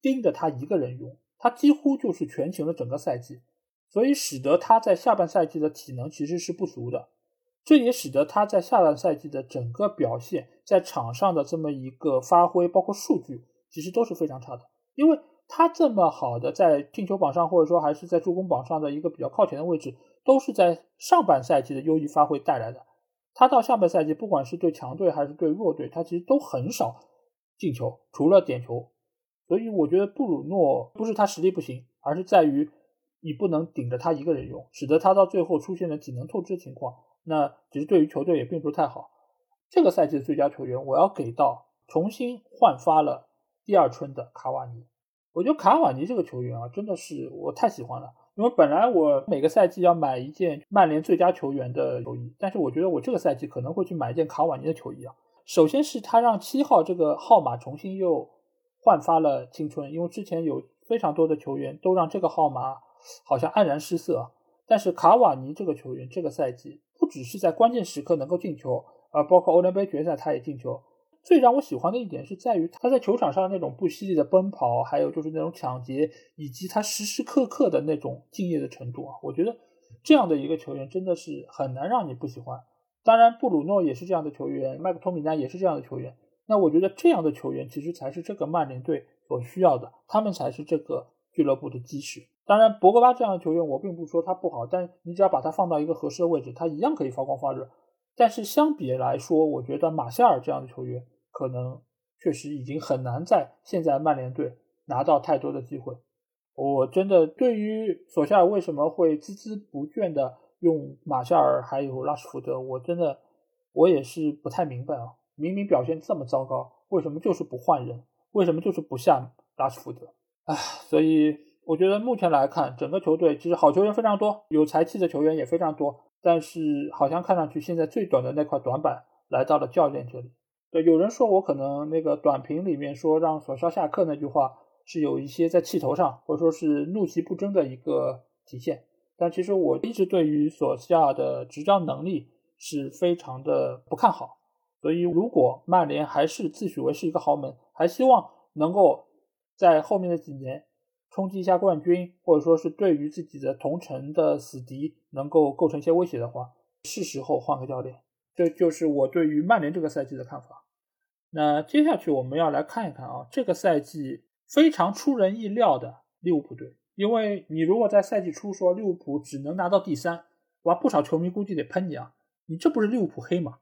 盯着他一个人用，他几乎就是全勤了整个赛季，所以使得他在下半赛季的体能其实是不足的，这也使得他在下半赛季的整个表现，在场上的这么一个发挥，包括数据，其实都是非常差的，因为。他这么好的在进球榜上，或者说还是在助攻榜上的一个比较靠前的位置，都是在上半赛季的优异发挥带来的。他到下半赛季，不管是对强队还是对弱队，他其实都很少进球，除了点球。所以我觉得布鲁诺不是他实力不行，而是在于你不能顶着他一个人用，使得他到最后出现了体能透支情况。那其实对于球队也并不是太好。这个赛季的最佳球员，我要给到重新焕发了第二春的卡瓦尼。我觉得卡瓦尼这个球员啊，真的是我太喜欢了。因为本来我每个赛季要买一件曼联最佳球员的球衣，但是我觉得我这个赛季可能会去买一件卡瓦尼的球衣啊。首先是他让七号这个号码重新又焕发了青春，因为之前有非常多的球员都让这个号码好像黯然失色。但是卡瓦尼这个球员这个赛季不只是在关键时刻能够进球，而包括欧联杯决赛他也进球。最让我喜欢的一点是在于他在球场上那种不犀利的奔跑，还有就是那种抢劫，以及他时时刻刻的那种敬业的程度啊，我觉得这样的一个球员真的是很难让你不喜欢。当然，布鲁诺也是这样的球员，麦克托米奈也是这样的球员。那我觉得这样的球员其实才是这个曼联队所需要的，他们才是这个俱乐部的基石。当然，博格巴这样的球员，我并不说他不好，但你只要把他放到一个合适的位置，他一样可以发光发热。但是相比来说，我觉得马夏尔这样的球员。可能确实已经很难在现在曼联队拿到太多的机会。我真的对于索夏尔为什么会孜孜不倦的用马夏尔还有拉什福德，我真的我也是不太明白啊！明明表现这么糟糕，为什么就是不换人？为什么就是不下拉什福德？唉，所以我觉得目前来看，整个球队其实好球员非常多，有才气的球员也非常多，但是好像看上去现在最短的那块短板来到了教练这里。对，有人说我可能那个短评里面说让索肖下课那句话是有一些在气头上，或者说是怒其不争的一个体现。但其实我一直对于索夏的执教能力是非常的不看好。所以如果曼联还是自诩为是一个豪门，还希望能够在后面的几年冲击一下冠军，或者说是对于自己的同城的死敌能够构成一些威胁的话，是时候换个教练。这就是我对于曼联这个赛季的看法。那接下去我们要来看一看啊，这个赛季非常出人意料的利物浦队，因为你如果在赛季初说利物浦只能拿到第三，哇，不少球迷估计得喷你啊，你这不是利物浦黑吗？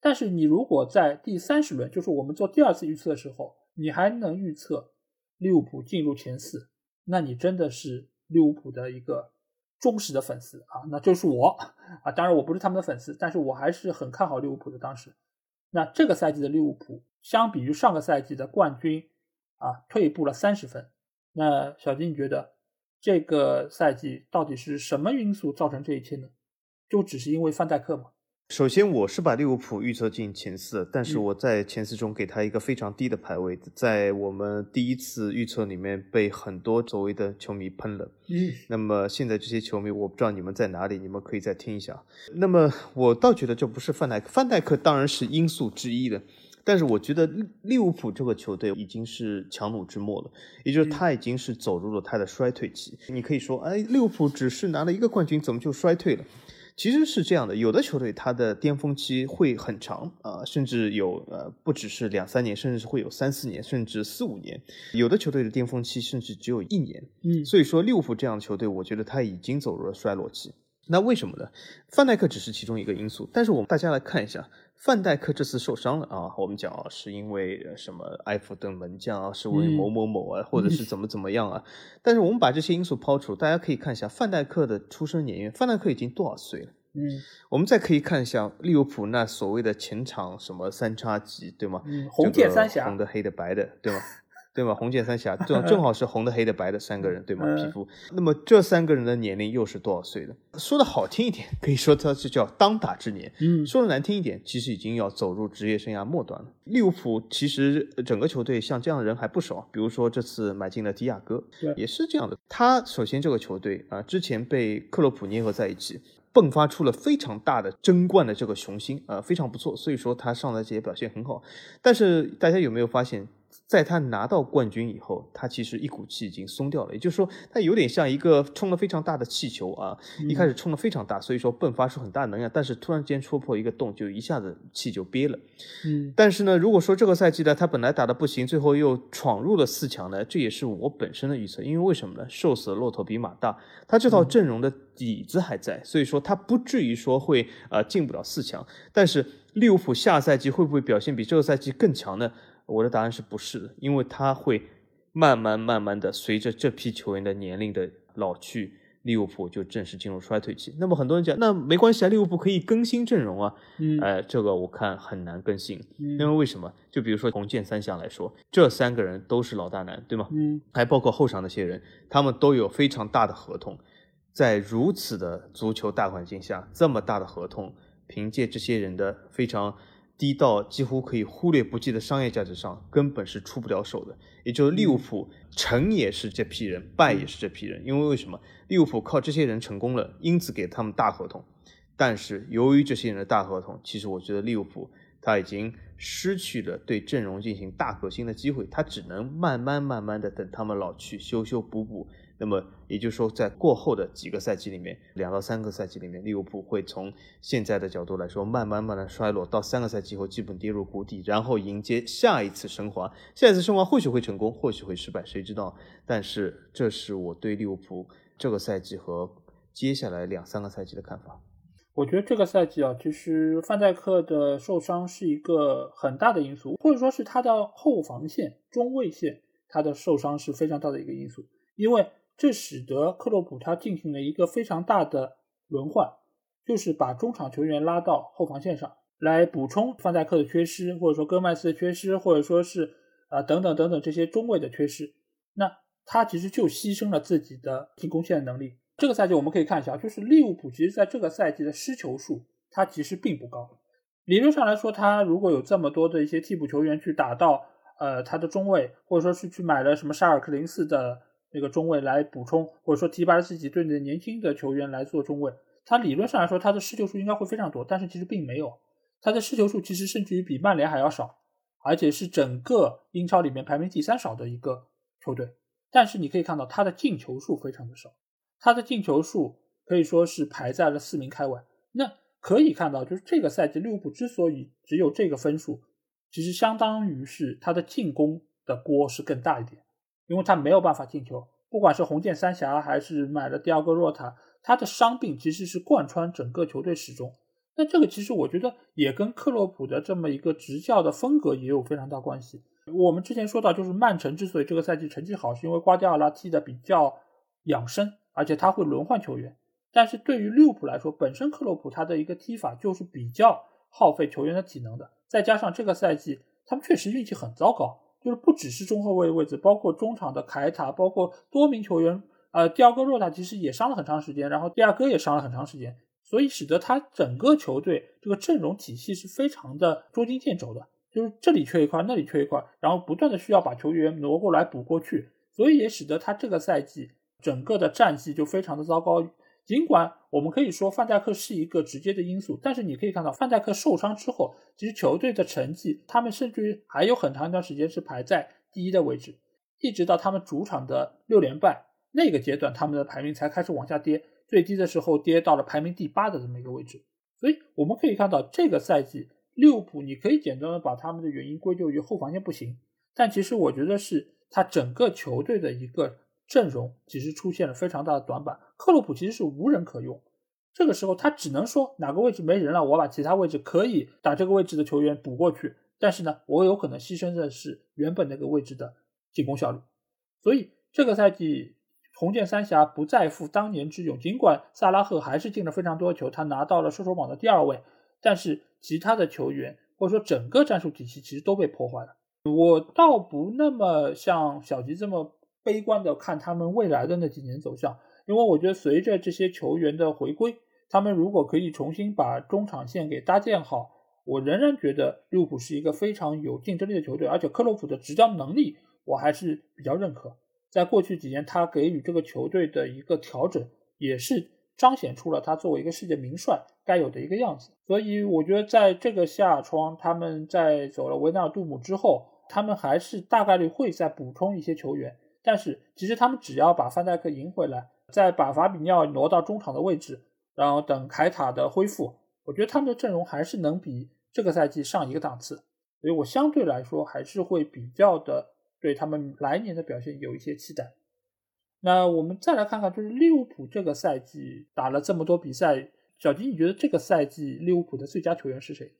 但是你如果在第三十轮，就是我们做第二次预测的时候，你还能预测利物浦进入前四，那你真的是利物浦的一个忠实的粉丝啊，那就是我 啊，当然我不是他们的粉丝，但是我还是很看好利物浦的当时。那这个赛季的利物浦，相比于上个赛季的冠军，啊，退步了三十分。那小金，你觉得这个赛季到底是什么因素造成这一切呢？就只是因为范戴克吗？首先，我是把利物浦预测进前四，但是我在前四中给他一个非常低的排位，在我们第一次预测里面被很多所谓的球迷喷了。嗯，那么现在这些球迷，我不知道你们在哪里，你们可以再听一下。那么我倒觉得这不是范戴克，范戴克当然是因素之一的，但是我觉得利物浦这个球队已经是强弩之末了，也就是他已经是走入了他的衰退期。你可以说，哎，利物浦只是拿了一个冠军，怎么就衰退了？其实是这样的，有的球队它的巅峰期会很长啊，甚至有呃不只是两三年，甚至是会有三四年，甚至四五年。有的球队的巅峰期甚至只有一年。嗯，所以说利物浦这样的球队，我觉得他已经走入了衰落期。那为什么呢？范戴克只是其中一个因素，但是我们大家来看一下，范戴克这次受伤了啊，我们讲啊是因为什么埃弗顿门将啊，是为某某某啊，或者是怎么怎么样啊？但是我们把这些因素抛除，大家可以看一下范戴克的出生年月，范戴克已经多少岁了？嗯，我们再可以看一下利物浦那所谓的前场什么三叉戟，对吗？嗯，红铁三侠，红的、黑的、白的，对吗？对吗？红箭三侠正 正好是红的、黑的、白的三个人，对吗？皮肤。那么这三个人的年龄又是多少岁的？说的好听一点，可以说他是叫当打之年。嗯，说的难听一点，其实已经要走入职业生涯末端了。利物浦其实整个球队像这样的人还不少，比如说这次买进了迪亚哥，也是这样的。他首先这个球队啊，之前被克洛普捏合在一起。迸发出了非常大的争冠的这个雄心啊，非常不错，所以说他上来这些表现很好。但是大家有没有发现，在他拿到冠军以后，他其实一股气已经松掉了，也就是说，他有点像一个冲了非常大的气球啊，一开始冲的非常大，所以说迸发出很大能量，但是突然间戳破一个洞，就一下子气就憋了。嗯，但是呢，如果说这个赛季呢，他本来打的不行，最后又闯入了四强呢，这也是我本身的预测，因为为什么呢？瘦死的骆驼比马大，他这套阵容的底子还在，所以说他不至于说会呃进不了四强。但是利物浦下赛季会不会表现比这个赛季更强呢？我的答案是不是的，因为他会慢慢慢慢的随着这批球员的年龄的老去，利物浦就正式进入衰退期。那么很多人讲，那没关系啊，利物浦可以更新阵容啊。嗯，呃，这个我看很难更新，嗯因为为什么？就比如说红箭三项来说，这三个人都是老大难，对吗？嗯还包括后场那些人，他们都有非常大的合同，在如此的足球大环境下，这么大的合同，凭借这些人的非常低到几乎可以忽略不计的商业价值上，根本是出不了手的。也就是利物浦成也是这批人，败也是这批人，因为为什么？利物浦靠这些人成功了，因此给他们大合同。但是由于这些人的大合同，其实我觉得利物浦他已经失去了对阵容进行大革新的机会，他只能慢慢慢慢的等他们老去修修补补。那么也就是说，在过后的几个赛季里面，两到三个赛季里面，利物浦会从现在的角度来说，慢慢慢慢衰落，到三个赛季后基本跌入谷底，然后迎接下一次升华。下一次升华或许会成功，或许会失败，谁知道？但是这是我对利物浦这个赛季和接下来两三个赛季的看法。我觉得这个赛季啊，其实范戴克的受伤是一个很大的因素，或者说是他的后防线、中卫线，他的受伤是非常大的一个因素，因为这使得克洛普他进行了一个非常大的轮换，就是把中场球员拉到后防线上来补充范戴克的缺失，或者说戈麦斯的缺失，或者说是啊、呃等等等等这些中卫的缺失，那他其实就牺牲了自己的进攻线的能力。这个赛季我们可以看一下，就是利物浦其实在这个赛季的失球数，它其实并不高。理论上来说，他如果有这么多的一些替补球员去打到呃他的中卫，或者说是去买了什么沙尔克零四的那个中卫来补充，或者说提拔了自己队内的年轻的球员来做中卫，他理论上来说他的失球数应该会非常多，但是其实并没有，他的失球数其实甚至于比曼联还要少，而且是整个英超里面排名第三少的一个球队。但是你可以看到他的进球数非常的少。他的进球数可以说是排在了四名开外。那可以看到，就是这个赛季利物浦之所以只有这个分数，其实相当于是他的进攻的锅是更大一点，因为他没有办法进球。不管是红箭三峡还是买了第二个若塔，他的伤病其实是贯穿整个球队始终。那这个其实我觉得也跟克洛普的这么一个执教的风格也有非常大关系。我们之前说到，就是曼城之所以这个赛季成绩好，是因为瓜迪奥拉踢的比较养生。而且他会轮换球员，但是对于利物浦来说，本身克洛普他的一个踢法就是比较耗费球员的体能的，再加上这个赛季他们确实运气很糟糕，就是不只是中后卫位置，包括中场的凯塔，包括多名球员，呃，第二个若塔其实也伤了很长时间，然后第二个也伤了很长时间，所以使得他整个球队这个阵容体系是非常的捉襟见肘的，就是这里缺一块，那里缺一块，然后不断的需要把球员挪过来补过去，所以也使得他这个赛季。整个的战绩就非常的糟糕。尽管我们可以说范戴克是一个直接的因素，但是你可以看到范戴克受伤之后，其实球队的成绩，他们甚至于还有很长一段时间是排在第一的位置，一直到他们主场的六连败那个阶段，他们的排名才开始往下跌，最低的时候跌到了排名第八的这么一个位置。所以我们可以看到，这个赛季利物浦，你可以简单的把他们的原因归咎于后防线不行，但其实我觉得是他整个球队的一个。阵容其实出现了非常大的短板，克洛普其实是无人可用，这个时候他只能说哪个位置没人了，我把其他位置可以打这个位置的球员补过去，但是呢，我有可能牺牲的是原本那个位置的进攻效率，所以这个赛季红箭三峡不再复当年之勇，尽管萨拉赫还是进了非常多球，他拿到了射手榜的第二位，但是其他的球员或者说整个战术体系其实都被破坏了。我倒不那么像小吉这么。悲观的看他们未来的那几年走向，因为我觉得随着这些球员的回归，他们如果可以重新把中场线给搭建好，我仍然觉得利物浦是一个非常有竞争力的球队，而且克洛普的执教能力我还是比较认可。在过去几年，他给予这个球队的一个调整，也是彰显出了他作为一个世界名帅该有的一个样子。所以我觉得在这个夏窗，他们在走了维纳尔杜姆之后。他们还是大概率会再补充一些球员。但是其实他们只要把范戴克赢回来，再把法比尼奥挪到中场的位置，然后等凯塔的恢复，我觉得他们的阵容还是能比这个赛季上一个档次。所以我相对来说还是会比较的对他们来年的表现有一些期待。那我们再来看看，就是利物浦这个赛季打了这么多比赛，小金，你觉得这个赛季利物浦的最佳球员是谁？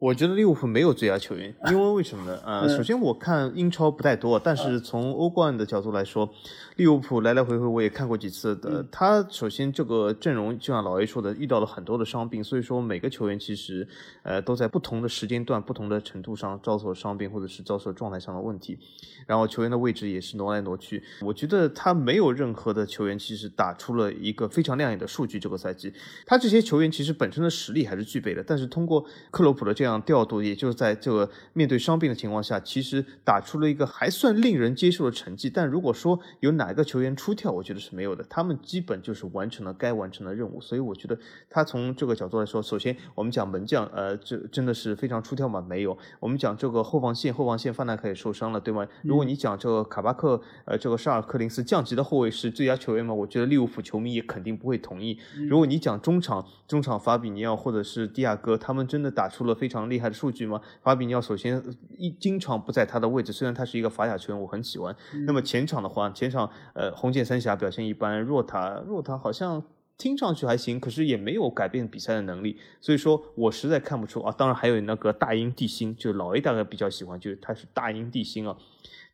我觉得利物浦没有最佳球员，因为为什么呢？呃，首先我看英超不太多，但是从欧冠的角度来说，利物浦来来回回我也看过几次的。他首先这个阵容就像老 A 说的，遇到了很多的伤病，所以说每个球员其实呃都在不同的时间段、不同的程度上遭受伤病或者是遭受状态上的问题，然后球员的位置也是挪来挪去。我觉得他没有任何的球员其实打出了一个非常亮眼的数据。这个赛季，他这些球员其实本身的实力还是具备的，但是通过克洛普的这样。调度，也就是在这个面对伤病的情况下，其实打出了一个还算令人接受的成绩。但如果说有哪一个球员出跳，我觉得是没有的。他们基本就是完成了该完成的任务。所以我觉得他从这个角度来说，首先我们讲门将，呃，这真的是非常出跳吗？没有。我们讲这个后防线，后防线范戴克也受伤了，对吗？如果你讲这个卡巴克，呃，这个沙尔克林斯降级的后卫是最佳球员吗？我觉得利物浦球迷也肯定不会同意。如果你讲中场，中场法比尼奥或者是蒂亚哥，他们真的打出了非常。厉害的数据吗？法比尼奥首先一经常不在他的位置，虽然他是一个法甲球员，我很喜欢。那么前场的话，前场呃红箭三峡表现一般，若塔若塔好像听上去还行，可是也没有改变比赛的能力，所以说我实在看不出啊。当然还有那个大英帝星，就老 A 大概比较喜欢，就是他是大英帝星啊，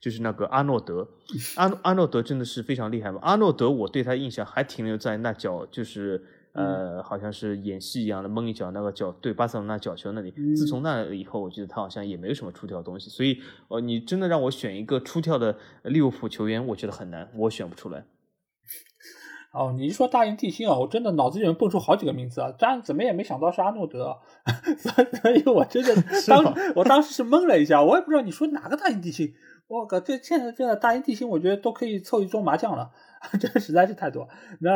就是那个阿诺德，阿阿诺德真的是非常厉害嘛。阿诺德我对他印象还停留在那脚就是。呃，好像是演戏一样的蒙一脚，那个脚对巴塞罗那角球那里。自从那以后，我觉得他好像也没有什么出挑的东西。所以，呃，你真的让我选一个出挑的利物浦球员，我觉得很难，我选不出来。哦，你一说大英帝星啊，我真的脑子里面蹦出好几个名字啊，但怎么也没想到是阿诺德，所以我真的 当我当时是懵了一下，我也不知道你说哪个大英帝星。我靠，这现在这个大英帝星，我觉得都可以凑一桌麻将了，这实在是太多。那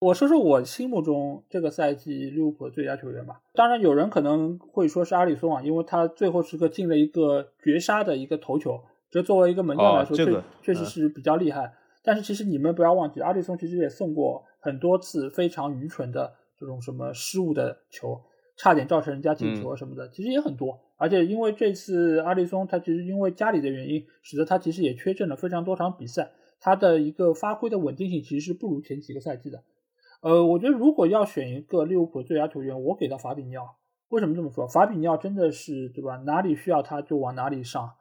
我。说说我心目中这个赛季利物浦的最佳球员吧。当然，有人可能会说是阿里松啊，因为他最后时刻进了一个绝杀的一个头球，这作为一个门将来说，确确实是比较厉害。但是其实你们不要忘记，阿里松其实也送过很多次非常愚蠢的这种什么失误的球，差点造成人家进球什么的，其实也很多。而且因为这次阿里松他其实因为家里的原因，使得他其实也缺阵了非常多场比赛，他的一个发挥的稳定性其实是不如前几个赛季的。呃，我觉得如果要选一个利物浦最佳球员，我给到法比尼奥。为什么这么说？法比尼奥真的是对吧？哪里需要他就往哪里上。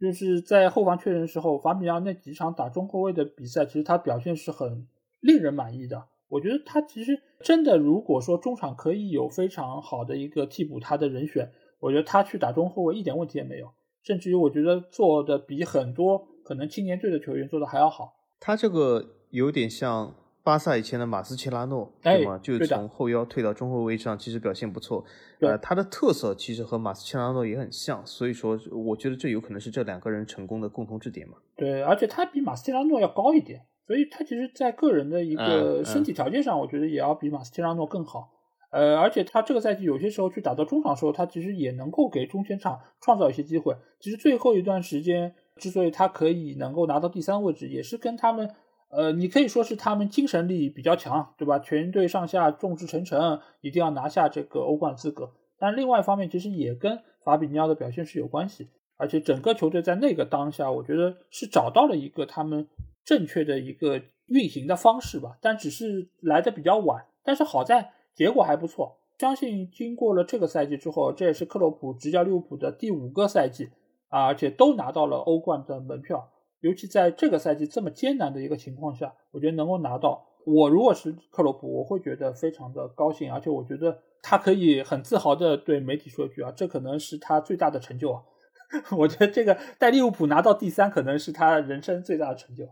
就是在后防缺人时候，法比尼奥那几场打中后卫的比赛，其实他表现是很令人满意的。我觉得他其实真的，如果说中场可以有非常好的一个替补他的人选，我觉得他去打中后卫一点问题也没有。甚至于我觉得做的比很多可能青年队的球员做的还要好。他这个有点像。巴萨以前的马斯切拉诺，对吗？就是从后腰退到中后卫上，其实表现不错。呃，他的特色其实和马斯切拉诺也很像，所以说我觉得这有可能是这两个人成功的共同之点嘛。对，而且他比马斯切拉诺要高一点，所以他其实在个人的一个身体条件上，我觉得也要比马斯切拉诺更好。呃，而且他这个赛季有些时候去打到中场时候，他其实也能够给中前场创造一些机会。其实最后一段时间之所以他可以能够拿到第三位置，也是跟他们。呃，你可以说是他们精神力比较强，对吧？全队上下众志成城，一定要拿下这个欧冠资格。但另外一方面，其实也跟法比尼奥的表现是有关系。而且整个球队在那个当下，我觉得是找到了一个他们正确的一个运行的方式吧。但只是来的比较晚，但是好在结果还不错。相信经过了这个赛季之后，这也是克洛普执教利物浦的第五个赛季啊，而且都拿到了欧冠的门票。尤其在这个赛季这么艰难的一个情况下，我觉得能够拿到，我如果是克洛普，我会觉得非常的高兴，而且我觉得他可以很自豪的对媒体说一句啊，这可能是他最大的成就啊。我觉得这个带利物浦拿到第三，可能是他人生最大的成就，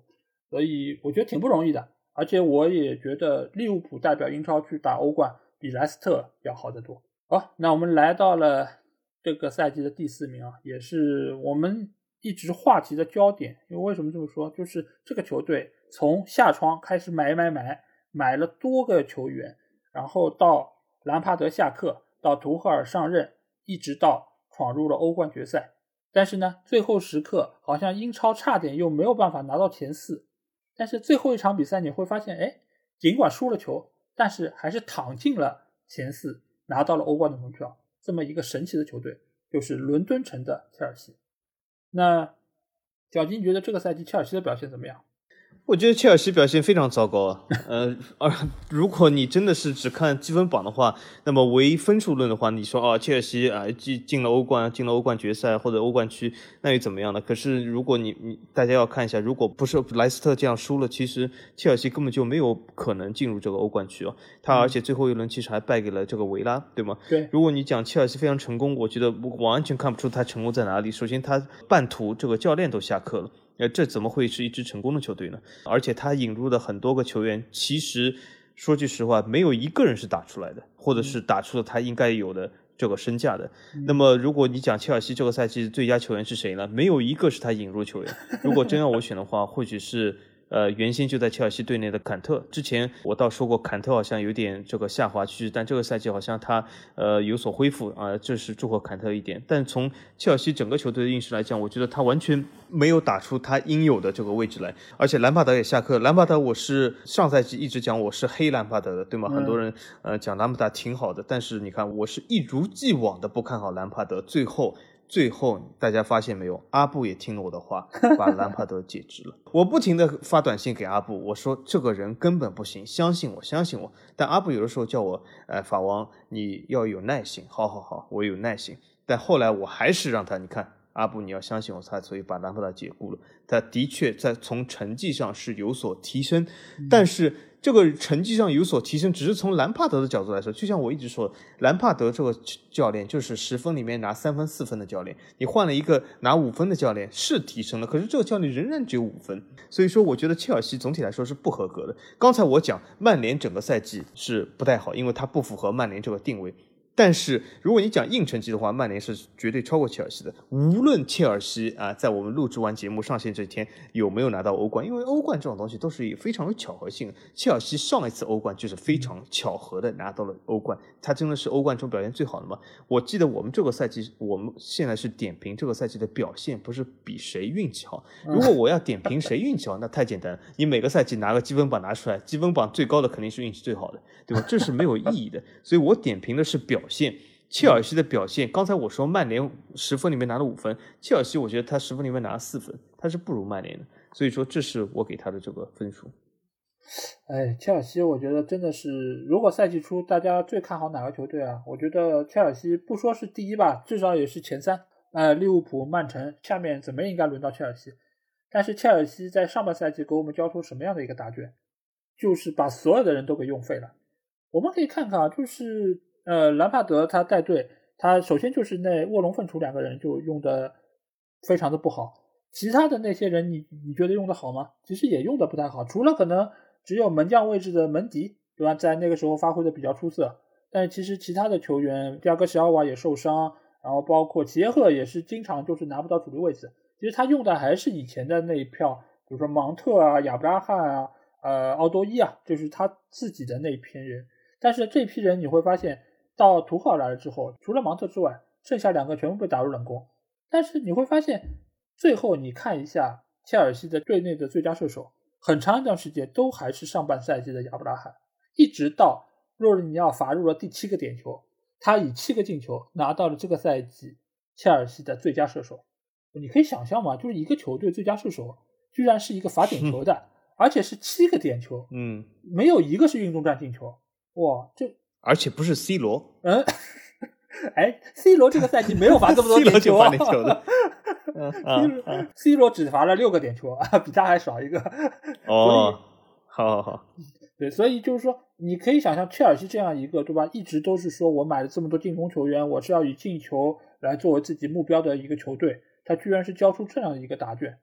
所以我觉得挺不容易的。而且我也觉得利物浦代表英超去打欧冠，比莱斯特要好得多。好，那我们来到了这个赛季的第四名啊，也是我们。一直话题的焦点，因为为什么这么说？就是这个球队从夏窗开始买买买，买了多个球员，然后到兰帕德下课，到图赫尔上任，一直到闯入了欧冠决赛，但是呢，最后时刻好像英超差点又没有办法拿到前四。但是最后一场比赛你会发现，哎，尽管输了球，但是还是躺进了前四，拿到了欧冠的门票。这么一个神奇的球队，就是伦敦城的切尔西。那小金觉得这个赛季切尔西的表现怎么样？我觉得切尔西表现非常糟糕啊，呃，而如果你真的是只看积分榜的话，那么唯分数论的话，你说啊，切尔西啊进进了欧冠，进了欧冠决赛或者欧冠区，那又怎么样呢？可是如果你你大家要看一下，如果不是莱斯特这样输了，其实切尔西根本就没有可能进入这个欧冠区啊。他而且最后一轮其实还败给了这个维拉，对吗？对。如果你讲切尔西非常成功，我觉得我完全看不出他成功在哪里。首先，他半途这个教练都下课了。呃，这怎么会是一支成功的球队呢？而且他引入的很多个球员，其实说句实话，没有一个人是打出来的，或者是打出了他应该有的这个身价的。那么，如果你讲切尔西这个赛季最佳球员是谁呢？没有一个是他引入球员。如果真要我选的话，或许是。呃，原先就在切尔西队内的坎特，之前我倒说过，坎特好像有点这个下滑趋势，但这个赛季好像他呃有所恢复啊，这是祝贺坎特一点。但从切尔西整个球队的运势来讲，我觉得他完全没有打出他应有的这个位置来。而且兰帕德也下课，兰帕德我是上赛季一直讲我是黑兰帕德的，对吗？很多人呃讲兰帕德挺好的，但是你看我是一如既往的不看好兰帕德，最后。最后，大家发现没有？阿布也听了我的话，把兰帕德解职了。我不停的发短信给阿布，我说这个人根本不行，相信我，相信我。但阿布有的时候叫我，呃，法王，你要有耐心。好好好，我有耐心。但后来我还是让他，你看，阿布你要相信我，他所以把兰帕德解雇了。他的确在从成绩上是有所提升，但是。这个成绩上有所提升，只是从兰帕德的角度来说，就像我一直说，兰帕德这个教练就是十分里面拿三分四分的教练，你换了一个拿五分的教练是提升了，可是这个教练仍然只有五分，所以说我觉得切尔西总体来说是不合格的。刚才我讲曼联整个赛季是不太好，因为它不符合曼联这个定位。但是如果你讲硬成绩的话，曼联是绝对超过切尔西的。无论切尔西啊，在我们录制完节目上线这一天有没有拿到欧冠，因为欧冠这种东西都是非常有巧合性。切尔西上一次欧冠就是非常巧合的拿到了欧冠，他真的是欧冠中表现最好的吗？我记得我们这个赛季，我们现在是点评这个赛季的表现，不是比谁运气好。如果我要点评谁运气好，那太简单了。你每个赛季拿个积分榜拿出来，积分榜最高的肯定是运气最好的，对吧？这是没有意义的。所以我点评的是表。现切尔西的表现，刚才我说曼联十分里面拿了五分，切尔西我觉得他十分里面拿了四分，他是不如曼联的，所以说这是我给他的这个分数。哎，切尔西我觉得真的是，如果赛季初大家最看好哪个球队啊？我觉得切尔西不说是第一吧，至少也是前三。呃，利物浦、曼城下面怎么应该轮到切尔西？但是切尔西在上半赛季给我们交出什么样的一个答卷？就是把所有的人都给用废了。我们可以看看啊，就是。呃，兰帕德他带队，他首先就是那卧龙凤雏两个人就用的非常的不好，其他的那些人你你觉得用的好吗？其实也用的不太好，除了可能只有门将位置的门迪，对吧？在那个时候发挥的比较出色，但是其实其他的球员，第二个小瓦也受伤，然后包括齐耶赫也是经常就是拿不到主力位置，其实他用的还是以前的那一票，比如说芒特啊、亚布拉罕啊、呃奥多伊啊，就是他自己的那一批人，但是这批人你会发现。到图赫尔来了之后，除了芒特之外，剩下两个全部被打入冷宫。但是你会发现，最后你看一下切尔西的队内的最佳射手，很长一段时间都还是上半赛季的亚布拉罕，一直到洛日尼奥罚入了第七个点球，他以七个进球拿到了这个赛季切尔西的最佳射手。你可以想象吗？就是一个球队最佳射手居然是一个罚点球的，而且是七个点球，嗯，没有一个是运动战进球，哇，这。而且不是 C 罗，嗯，哎，C 罗这个赛季没有罚这么多 点球啊，C 罗只罚了六个点球啊，比他还少一个。哦，好好好，对，所以就是说，你可以想象切尔西这样一个，对吧？一直都是说我买了这么多进攻球员，我是要以进球来作为自己目标的一个球队，他居然是交出这样的一个答卷，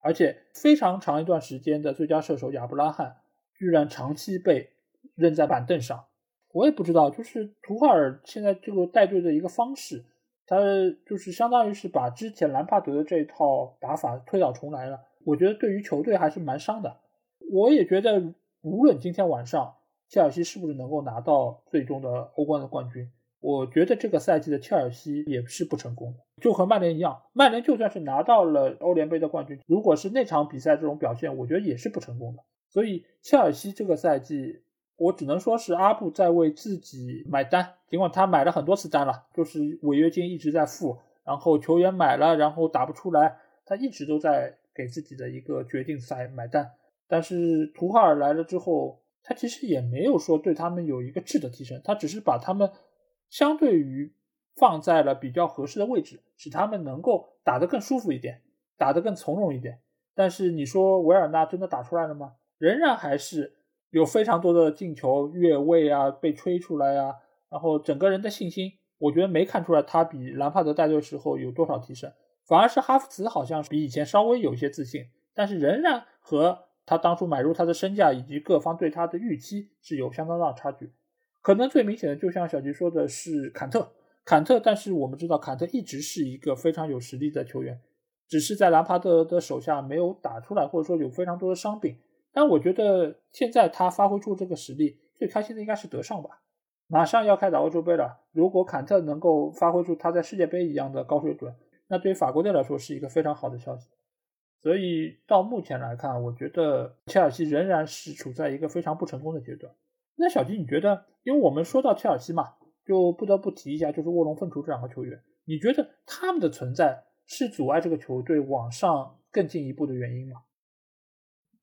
而且非常长一段时间的最佳射手亚布拉罕，居然长期被扔在板凳上。我也不知道，就是图赫尔现在这个带队的一个方式，他就是相当于是把之前兰帕德的这一套打法推倒重来了。我觉得对于球队还是蛮伤的。我也觉得，无论今天晚上切尔西是不是能够拿到最终的欧冠的冠军，我觉得这个赛季的切尔西也是不成功的，就和曼联一样，曼联就算是拿到了欧联杯的冠军，如果是那场比赛这种表现，我觉得也是不成功的。所以切尔西这个赛季，我只能说是阿布在为自己买单，尽管他买了很多次单了，就是违约金一直在付，然后球员买了，然后打不出来，他一直都在给自己的一个决定赛买单。但是图赫尔来了之后，他其实也没有说对他们有一个质的提升，他只是把他们相对于放在了比较合适的位置，使他们能够打得更舒服一点，打得更从容一点。但是你说维尔纳真的打出来了吗？仍然还是有非常多的进球越位啊，被吹出来啊，然后整个人的信心，我觉得没看出来他比兰帕德带队时候有多少提升，反而是哈弗茨好像比以前稍微有一些自信，但是仍然和他当初买入他的身价以及各方对他的预期是有相当大的差距。可能最明显的，就像小吉说的是坎特，坎特，但是我们知道坎特一直是一个非常有实力的球员，只是在兰帕德的手下没有打出来，或者说有非常多的伤病。但我觉得现在他发挥出这个实力，最开心的应该是德尚吧。马上要开打欧洲杯了，如果坎特能够发挥出他在世界杯一样的高水准，那对于法国队来说是一个非常好的消息。所以到目前来看，我觉得切尔西仍然是处在一个非常不成功的阶段。那小吉，你觉得？因为我们说到切尔西嘛，就不得不提一下，就是卧龙凤雏这两个球员，你觉得他们的存在是阻碍这个球队往上更进一步的原因吗？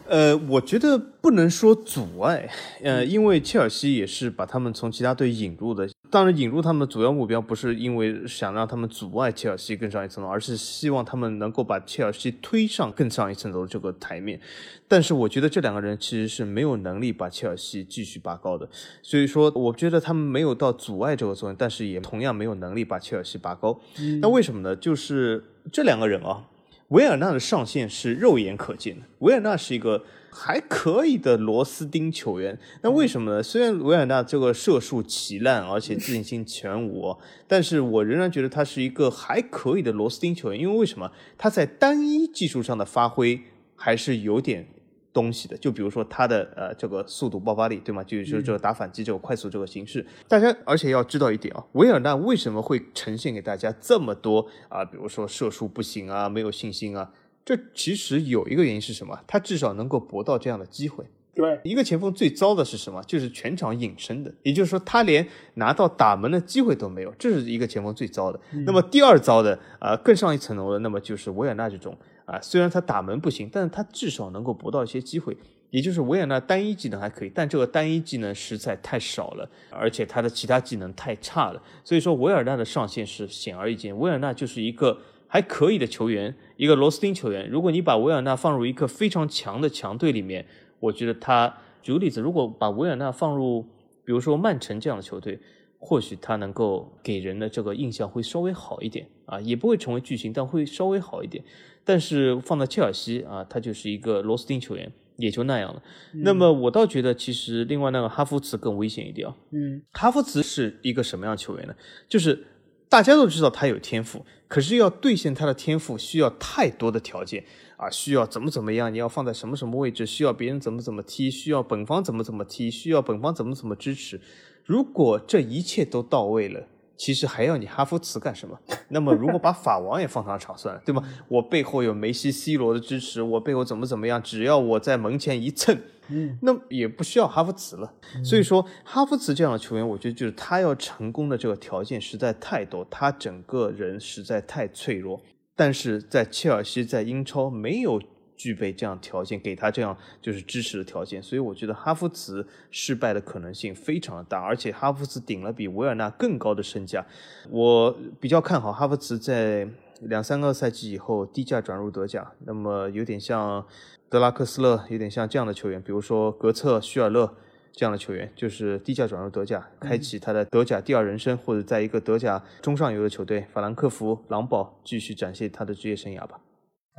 呃，我觉得不能说阻碍，呃，因为切尔西也是把他们从其他队引入的。当然，引入他们的主要目标不是因为想让他们阻碍切尔西更上一层楼，而是希望他们能够把切尔西推上更上一层楼的这个台面。但是，我觉得这两个人其实是没有能力把切尔西继续拔高的。所以说，我觉得他们没有到阻碍这个作用，但是也同样没有能力把切尔西拔高。那为什么呢？就是这两个人啊。维尔纳的上限是肉眼可见的。维尔纳是一个还可以的螺丝钉球员。那为什么呢？虽然维尔纳这个射术奇烂，而且自信心全无，但是我仍然觉得他是一个还可以的螺丝钉球员。因为为什么？他在单一技术上的发挥还是有点。东西的，就比如说他的呃这个速度爆发力，对吗？就是这个打反击这个快速这个形式，大家而且要知道一点啊，维尔纳为什么会呈现给大家这么多啊？比如说射术不行啊，没有信心啊，这其实有一个原因是什么？他至少能够搏到这样的机会。对，一个前锋最糟的是什么？就是全场隐身的，也就是说他连拿到打门的机会都没有，这是一个前锋最糟的。那么第二糟的啊，更上一层楼的，那么就是维尔纳这种。啊，虽然他打门不行，但是他至少能够搏到一些机会。也就是维尔纳单一技能还可以，但这个单一技能实在太少了，而且他的其他技能太差了。所以说，维尔纳的上限是显而易见。维尔纳就是一个还可以的球员，一个螺丝钉球员。如果你把维尔纳放入一个非常强的强队里面，我觉得他，举个例子，如果把维尔纳放入，比如说曼城这样的球队。或许他能够给人的这个印象会稍微好一点啊，也不会成为巨星，但会稍微好一点。但是放在切尔西啊，他就是一个螺丝钉球员，也就那样了。那么我倒觉得，其实另外那个哈弗茨更危险一点啊。嗯，哈弗茨是一个什么样的球员呢？就是大家都知道他有天赋，可是要兑现他的天赋需要太多的条件啊，需要怎么怎么样，你要放在什么什么位置，需要别人怎么怎么踢，需要本方怎么怎么踢，需要本方怎么怎么支持。如果这一切都到位了，其实还要你哈弗茨干什么？那么如果把法王也放上场算了，对吗？我背后有梅西、C 罗的支持，我背后怎么怎么样？只要我在门前一蹭，嗯，那也不需要哈弗茨了。所以说，哈弗茨这样的球员，我觉得就是他要成功的这个条件实在太多，他整个人实在太脆弱。但是在切尔西，在英超没有。具备这样条件，给他这样就是支持的条件，所以我觉得哈弗茨失败的可能性非常的大，而且哈弗茨顶了比维尔纳更高的身价，我比较看好哈弗茨在两三个赛季以后低价转入德甲，那么有点像德拉克斯勒，有点像这样的球员，比如说格策、徐尔勒这样的球员，就是低价转入德甲，开启他的德甲第二人生，或者在一个德甲中上游的球队法兰克福、狼堡继续展现他的职业生涯吧。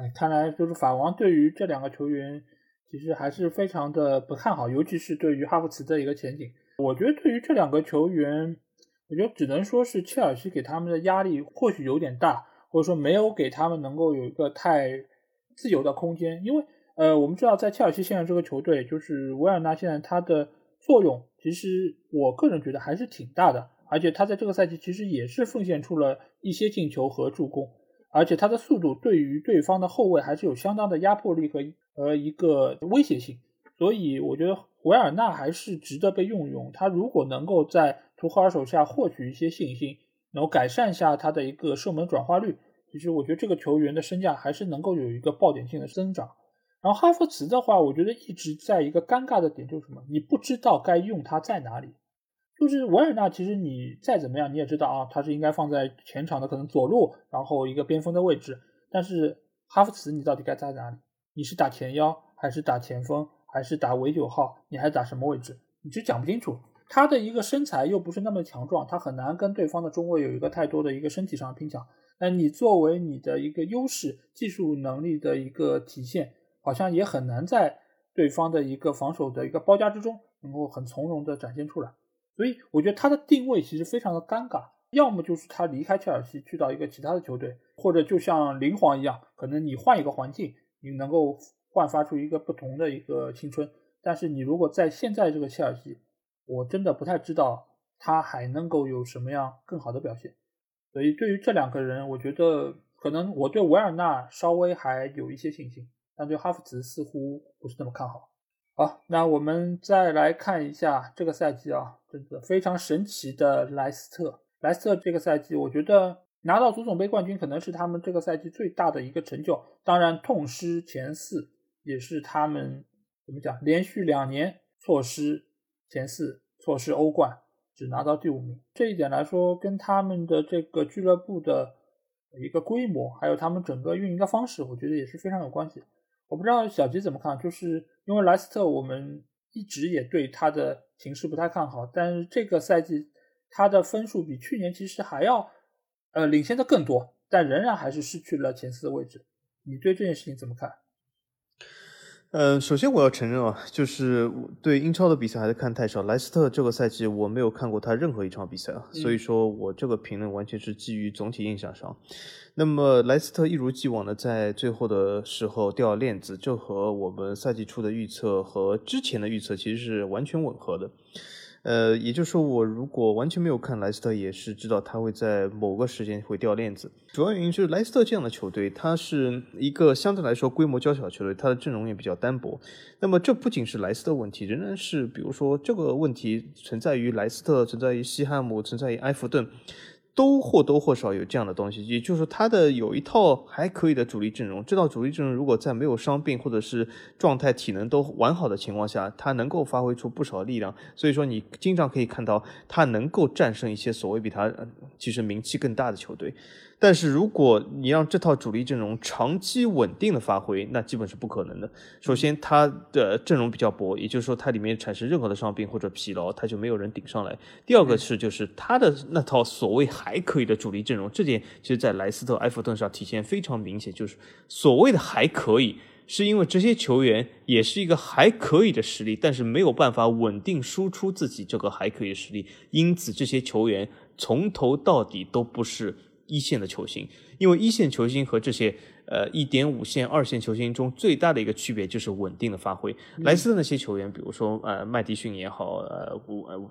哎，看来就是法王对于这两个球员其实还是非常的不看好，尤其是对于哈弗茨的一个前景。我觉得对于这两个球员，我觉得只能说是切尔西给他们的压力或许有点大，或者说没有给他们能够有一个太自由的空间。因为呃，我们知道在切尔西现在这个球队，就是维尔纳现在他的作用，其实我个人觉得还是挺大的。而且他在这个赛季其实也是奉献出了一些进球和助攻，而且他的速度对于对方的后卫还是有相当的压迫力和呃一个威胁性，所以我觉得维尔纳还是值得被用用。他如果能够在图赫尔手下获取一些信心，能够改善一下他的一个射门转化率，其实我觉得这个球员的身价还是能够有一个爆点性的增长。然后哈弗茨的话，我觉得一直在一个尴尬的点就是什么？你不知道该用他在哪里。就是维尔纳，其实你再怎么样，你也知道啊，他是应该放在前场的可能左路，然后一个边锋的位置。但是哈弗茨，你到底该在哪里？你是打前腰，还是打前锋，还是打尾九号？你还打什么位置？你就讲不清楚。他的一个身材又不是那么强壮，他很难跟对方的中卫有一个太多的一个身体上的拼抢。那你作为你的一个优势，技术能力的一个体现。好像也很难在对方的一个防守的一个包夹之中，能够很从容的展现出来。所以我觉得他的定位其实非常的尴尬，要么就是他离开切尔西去到一个其他的球队，或者就像林皇一样，可能你换一个环境，你能够焕发出一个不同的一个青春。但是你如果在现在这个切尔西，我真的不太知道他还能够有什么样更好的表现。所以对于这两个人，我觉得可能我对维尔纳稍微还有一些信心。但对哈弗茨似乎不是那么看好。好，那我们再来看一下这个赛季啊，这个非常神奇的莱斯特。莱斯特这个赛季，我觉得拿到足总杯冠军可能是他们这个赛季最大的一个成就。当然，痛失前四也是他们怎么讲，连续两年错失前四，错失欧冠，只拿到第五名。这一点来说，跟他们的这个俱乐部的一个规模，还有他们整个运营的方式，我觉得也是非常有关系。我不知道小吉怎么看，就是因为莱斯特，我们一直也对他的形势不太看好，但是这个赛季他的分数比去年其实还要呃领先的更多，但仍然还是失去了前四的位置。你对这件事情怎么看？呃，首先我要承认啊，就是对英超的比赛还是看太少。莱斯特这个赛季我没有看过他任何一场比赛啊，所以说我这个评论完全是基于总体印象上。那么莱斯特一如既往的在最后的时候掉链子，这和我们赛季初的预测和之前的预测其实是完全吻合的。呃，也就是说，我如果完全没有看莱斯特，也是知道他会在某个时间会掉链子。主要原因就是莱斯特这样的球队，它是一个相对来说规模较小的球队，它的阵容也比较单薄。那么这不仅是莱斯特问题，仍然是比如说这个问题存在于莱斯特，存在于西汉姆，存在于埃弗顿。都或多或少有这样的东西，也就是说，他的有一套还可以的主力阵容。这套主力阵容如果在没有伤病或者是状态、体能都完好的情况下，他能够发挥出不少力量。所以说，你经常可以看到他能够战胜一些所谓比他其实名气更大的球队。但是如果你让这套主力阵容长期稳定的发挥，那基本是不可能的。首先，他的阵容比较薄，也就是说，它里面产生任何的伤病或者疲劳，他就没有人顶上来。第二个是，就是他的那套所谓还可以的主力阵容，这点其实在莱斯特、埃弗顿上体现非常明显。就是所谓的还可以，是因为这些球员也是一个还可以的实力，但是没有办法稳定输出自己这个还可以的实力，因此这些球员从头到底都不是。一线的球星，因为一线球星和这些呃一点五线、二线球星中最大的一个区别就是稳定的发挥。莱斯的那些球员，比如说呃麦迪逊也好，呃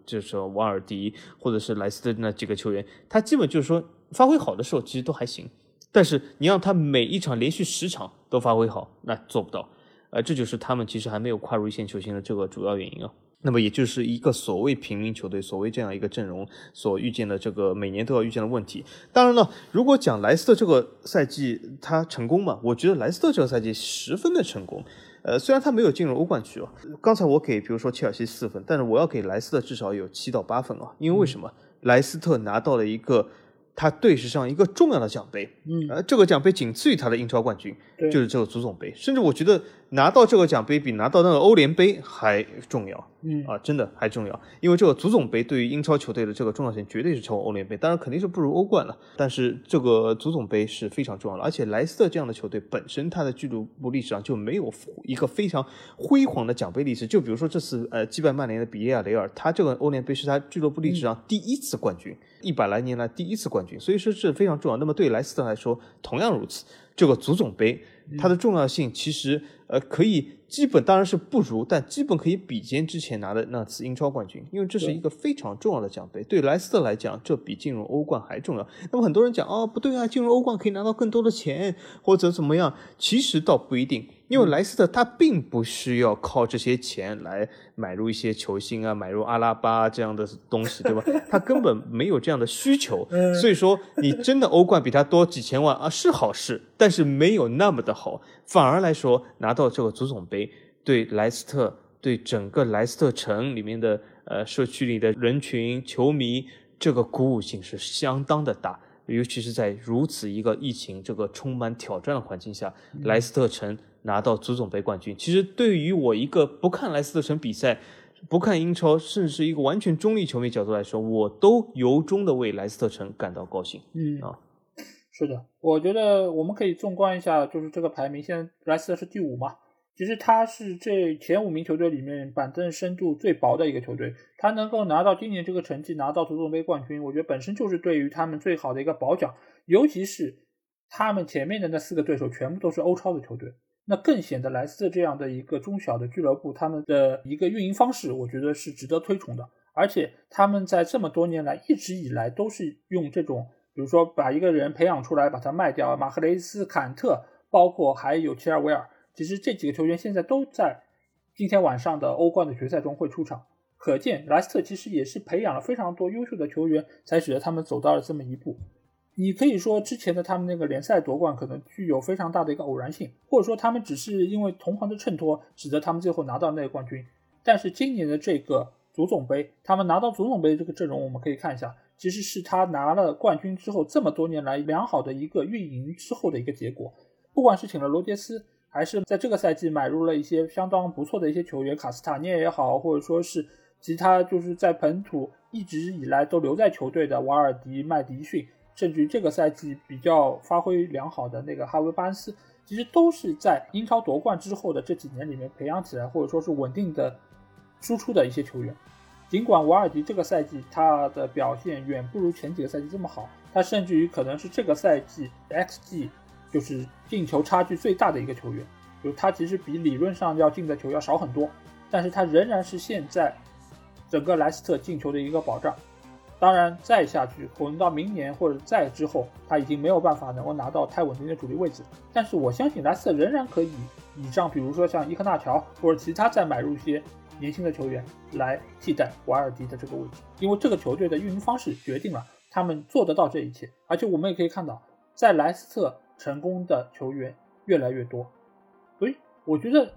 就是说瓦尔迪，或者是莱斯的那几个球员，他基本就是说发挥好的时候其实都还行，但是你让他每一场连续十场都发挥好，那做不到。呃，这就是他们其实还没有跨入一线球星的这个主要原因啊。那么也就是一个所谓平民球队，所谓这样一个阵容所遇见的这个每年都要遇见的问题。当然了，如果讲莱斯特这个赛季他成功嘛，我觉得莱斯特这个赛季十分的成功。呃，虽然他没有进入欧冠区啊，刚才我给比如说切尔西四分，但是我要给莱斯特至少有七到八分啊，因为为什么？莱斯特拿到了一个。他队史上一个重要的奖杯，嗯，呃，这个奖杯仅次于他的英超冠军，就是这个足总杯。甚至我觉得拿到这个奖杯比拿到那个欧联杯还重要，嗯啊，真的还重要。因为这个足总杯对于英超球队的这个重要性绝对是超过欧联杯，当然肯定是不如欧冠了。但是这个足总杯是非常重要的，而且莱斯特这样的球队本身他的俱乐部历史上就没有一个非常辉煌的奖杯历史。就比如说这次呃击败曼联的比利亚雷尔，他这个欧联杯是他俱乐部历史上第一次冠军。一百来年来第一次冠军，所以说是非常重要。那么对莱斯特来说同样如此。这个足总杯它的重要性其实呃可以基本当然是不如，但基本可以比肩之前拿的那次英超冠军，因为这是一个非常重要的奖杯。对莱斯特来讲，这比进入欧冠还重要。那么很多人讲哦，不对啊，进入欧冠可以拿到更多的钱或者怎么样，其实倒不一定。因为莱斯特他并不需要靠这些钱来买入一些球星啊，买入阿拉巴这样的东西，对吧？他根本没有这样的需求，所以说你真的欧冠比他多几千万啊是好事，但是没有那么的好。反而来说，拿到这个足总杯，对莱斯特、对整个莱斯特城里面的呃社区里的人群、球迷，这个鼓舞性是相当的大。尤其是在如此一个疫情这个充满挑战的环境下，莱斯特城。拿到足总杯冠军，其实对于我一个不看莱斯特城比赛、不看英超，甚至是一个完全中立球迷角度来说，我都由衷的为莱斯特城感到高兴。嗯啊，是的，我觉得我们可以纵观一下，就是这个排名，现在莱斯特是第五嘛。其实他是这前五名球队里面板凳深度最薄的一个球队，他能够拿到今年这个成绩，拿到足总杯冠军，我觉得本身就是对于他们最好的一个褒奖。尤其是他们前面的那四个对手全部都是欧超的球队。那更显得莱斯特这样的一个中小的俱乐部，他们的一个运营方式，我觉得是值得推崇的。而且他们在这么多年来，一直以来都是用这种，比如说把一个人培养出来，把他卖掉，马赫雷斯、坎特，包括还有切尔维尔，其实这几个球员现在都在今天晚上的欧冠的决赛中会出场。可见莱斯特其实也是培养了非常多优秀的球员，才使得他们走到了这么一步。你可以说之前的他们那个联赛夺冠可能具有非常大的一个偶然性，或者说他们只是因为同行的衬托，使得他们最后拿到那个冠军。但是今年的这个足总杯，他们拿到足总杯这个阵容，我们可以看一下，其实是他拿了冠军之后这么多年来良好的一个运营之后的一个结果。不管是请了罗杰斯，还是在这个赛季买入了一些相当不错的一些球员，卡斯塔涅也好，或者说是其他就是在本土一直以来都留在球队的瓦尔迪、麦迪逊。甚至于这个赛季比较发挥良好的那个哈维巴恩斯，其实都是在英超夺冠之后的这几年里面培养起来，或者说是稳定的输出的一些球员。尽管瓦尔迪这个赛季他的表现远不如前几个赛季这么好，他甚至于可能是这个赛季 XG 就是进球差距最大的一个球员，就他其实比理论上要进的球要少很多，但是他仍然是现在整个莱斯特进球的一个保障。当然，再下去，可能到明年或者再之后，他已经没有办法能够拿到太稳定的主力位置。但是我相信莱斯特仍然可以倚仗，比如说像伊科纳乔或者其他再买入一些年轻的球员来替代瓦尔迪的这个位置，因为这个球队的运营方式决定了他们做得到这一切。而且我们也可以看到，在莱斯特成功的球员越来越多，所以我觉得，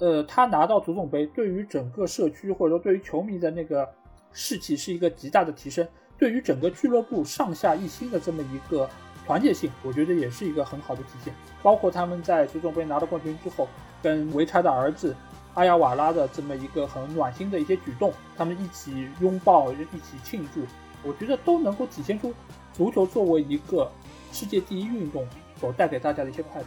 呃，他拿到足总杯对于整个社区或者说对于球迷的那个。士气是一个极大的提升，对于整个俱乐部上下一心的这么一个团结性，我觉得也是一个很好的体现。包括他们在足总杯拿到冠军之后，跟维查的儿子阿亚瓦拉的这么一个很暖心的一些举动，他们一起拥抱，一起庆祝，我觉得都能够体现出足球作为一个世界第一运动所带给大家的一些快乐。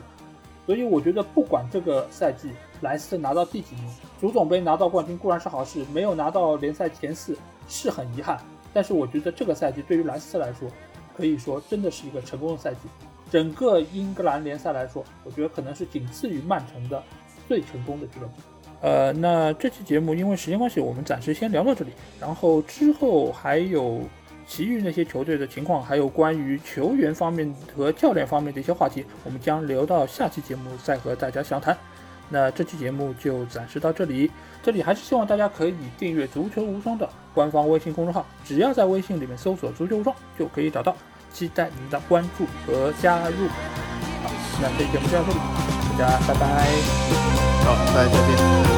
所以我觉得，不管这个赛季莱斯特拿到第几名，足总杯拿到冠军固然是好事，没有拿到联赛前四。是很遗憾，但是我觉得这个赛季对于莱斯特来说，可以说真的是一个成功的赛季。整个英格兰联赛来说，我觉得可能是仅次于曼城的最成功的俱乐部。呃，那这期节目因为时间关系，我们暂时先聊到这里。然后之后还有其余那些球队的情况，还有关于球员方面和教练方面的一些话题，我们将留到下期节目再和大家详谈。那这期节目就暂时到这里，这里还是希望大家可以订阅“足球无双”的官方微信公众号，只要在微信里面搜索“足球无双”就可以找到，期待您的关注和加入。好，那这期节目就到这里，大家拜拜。好，大家再见。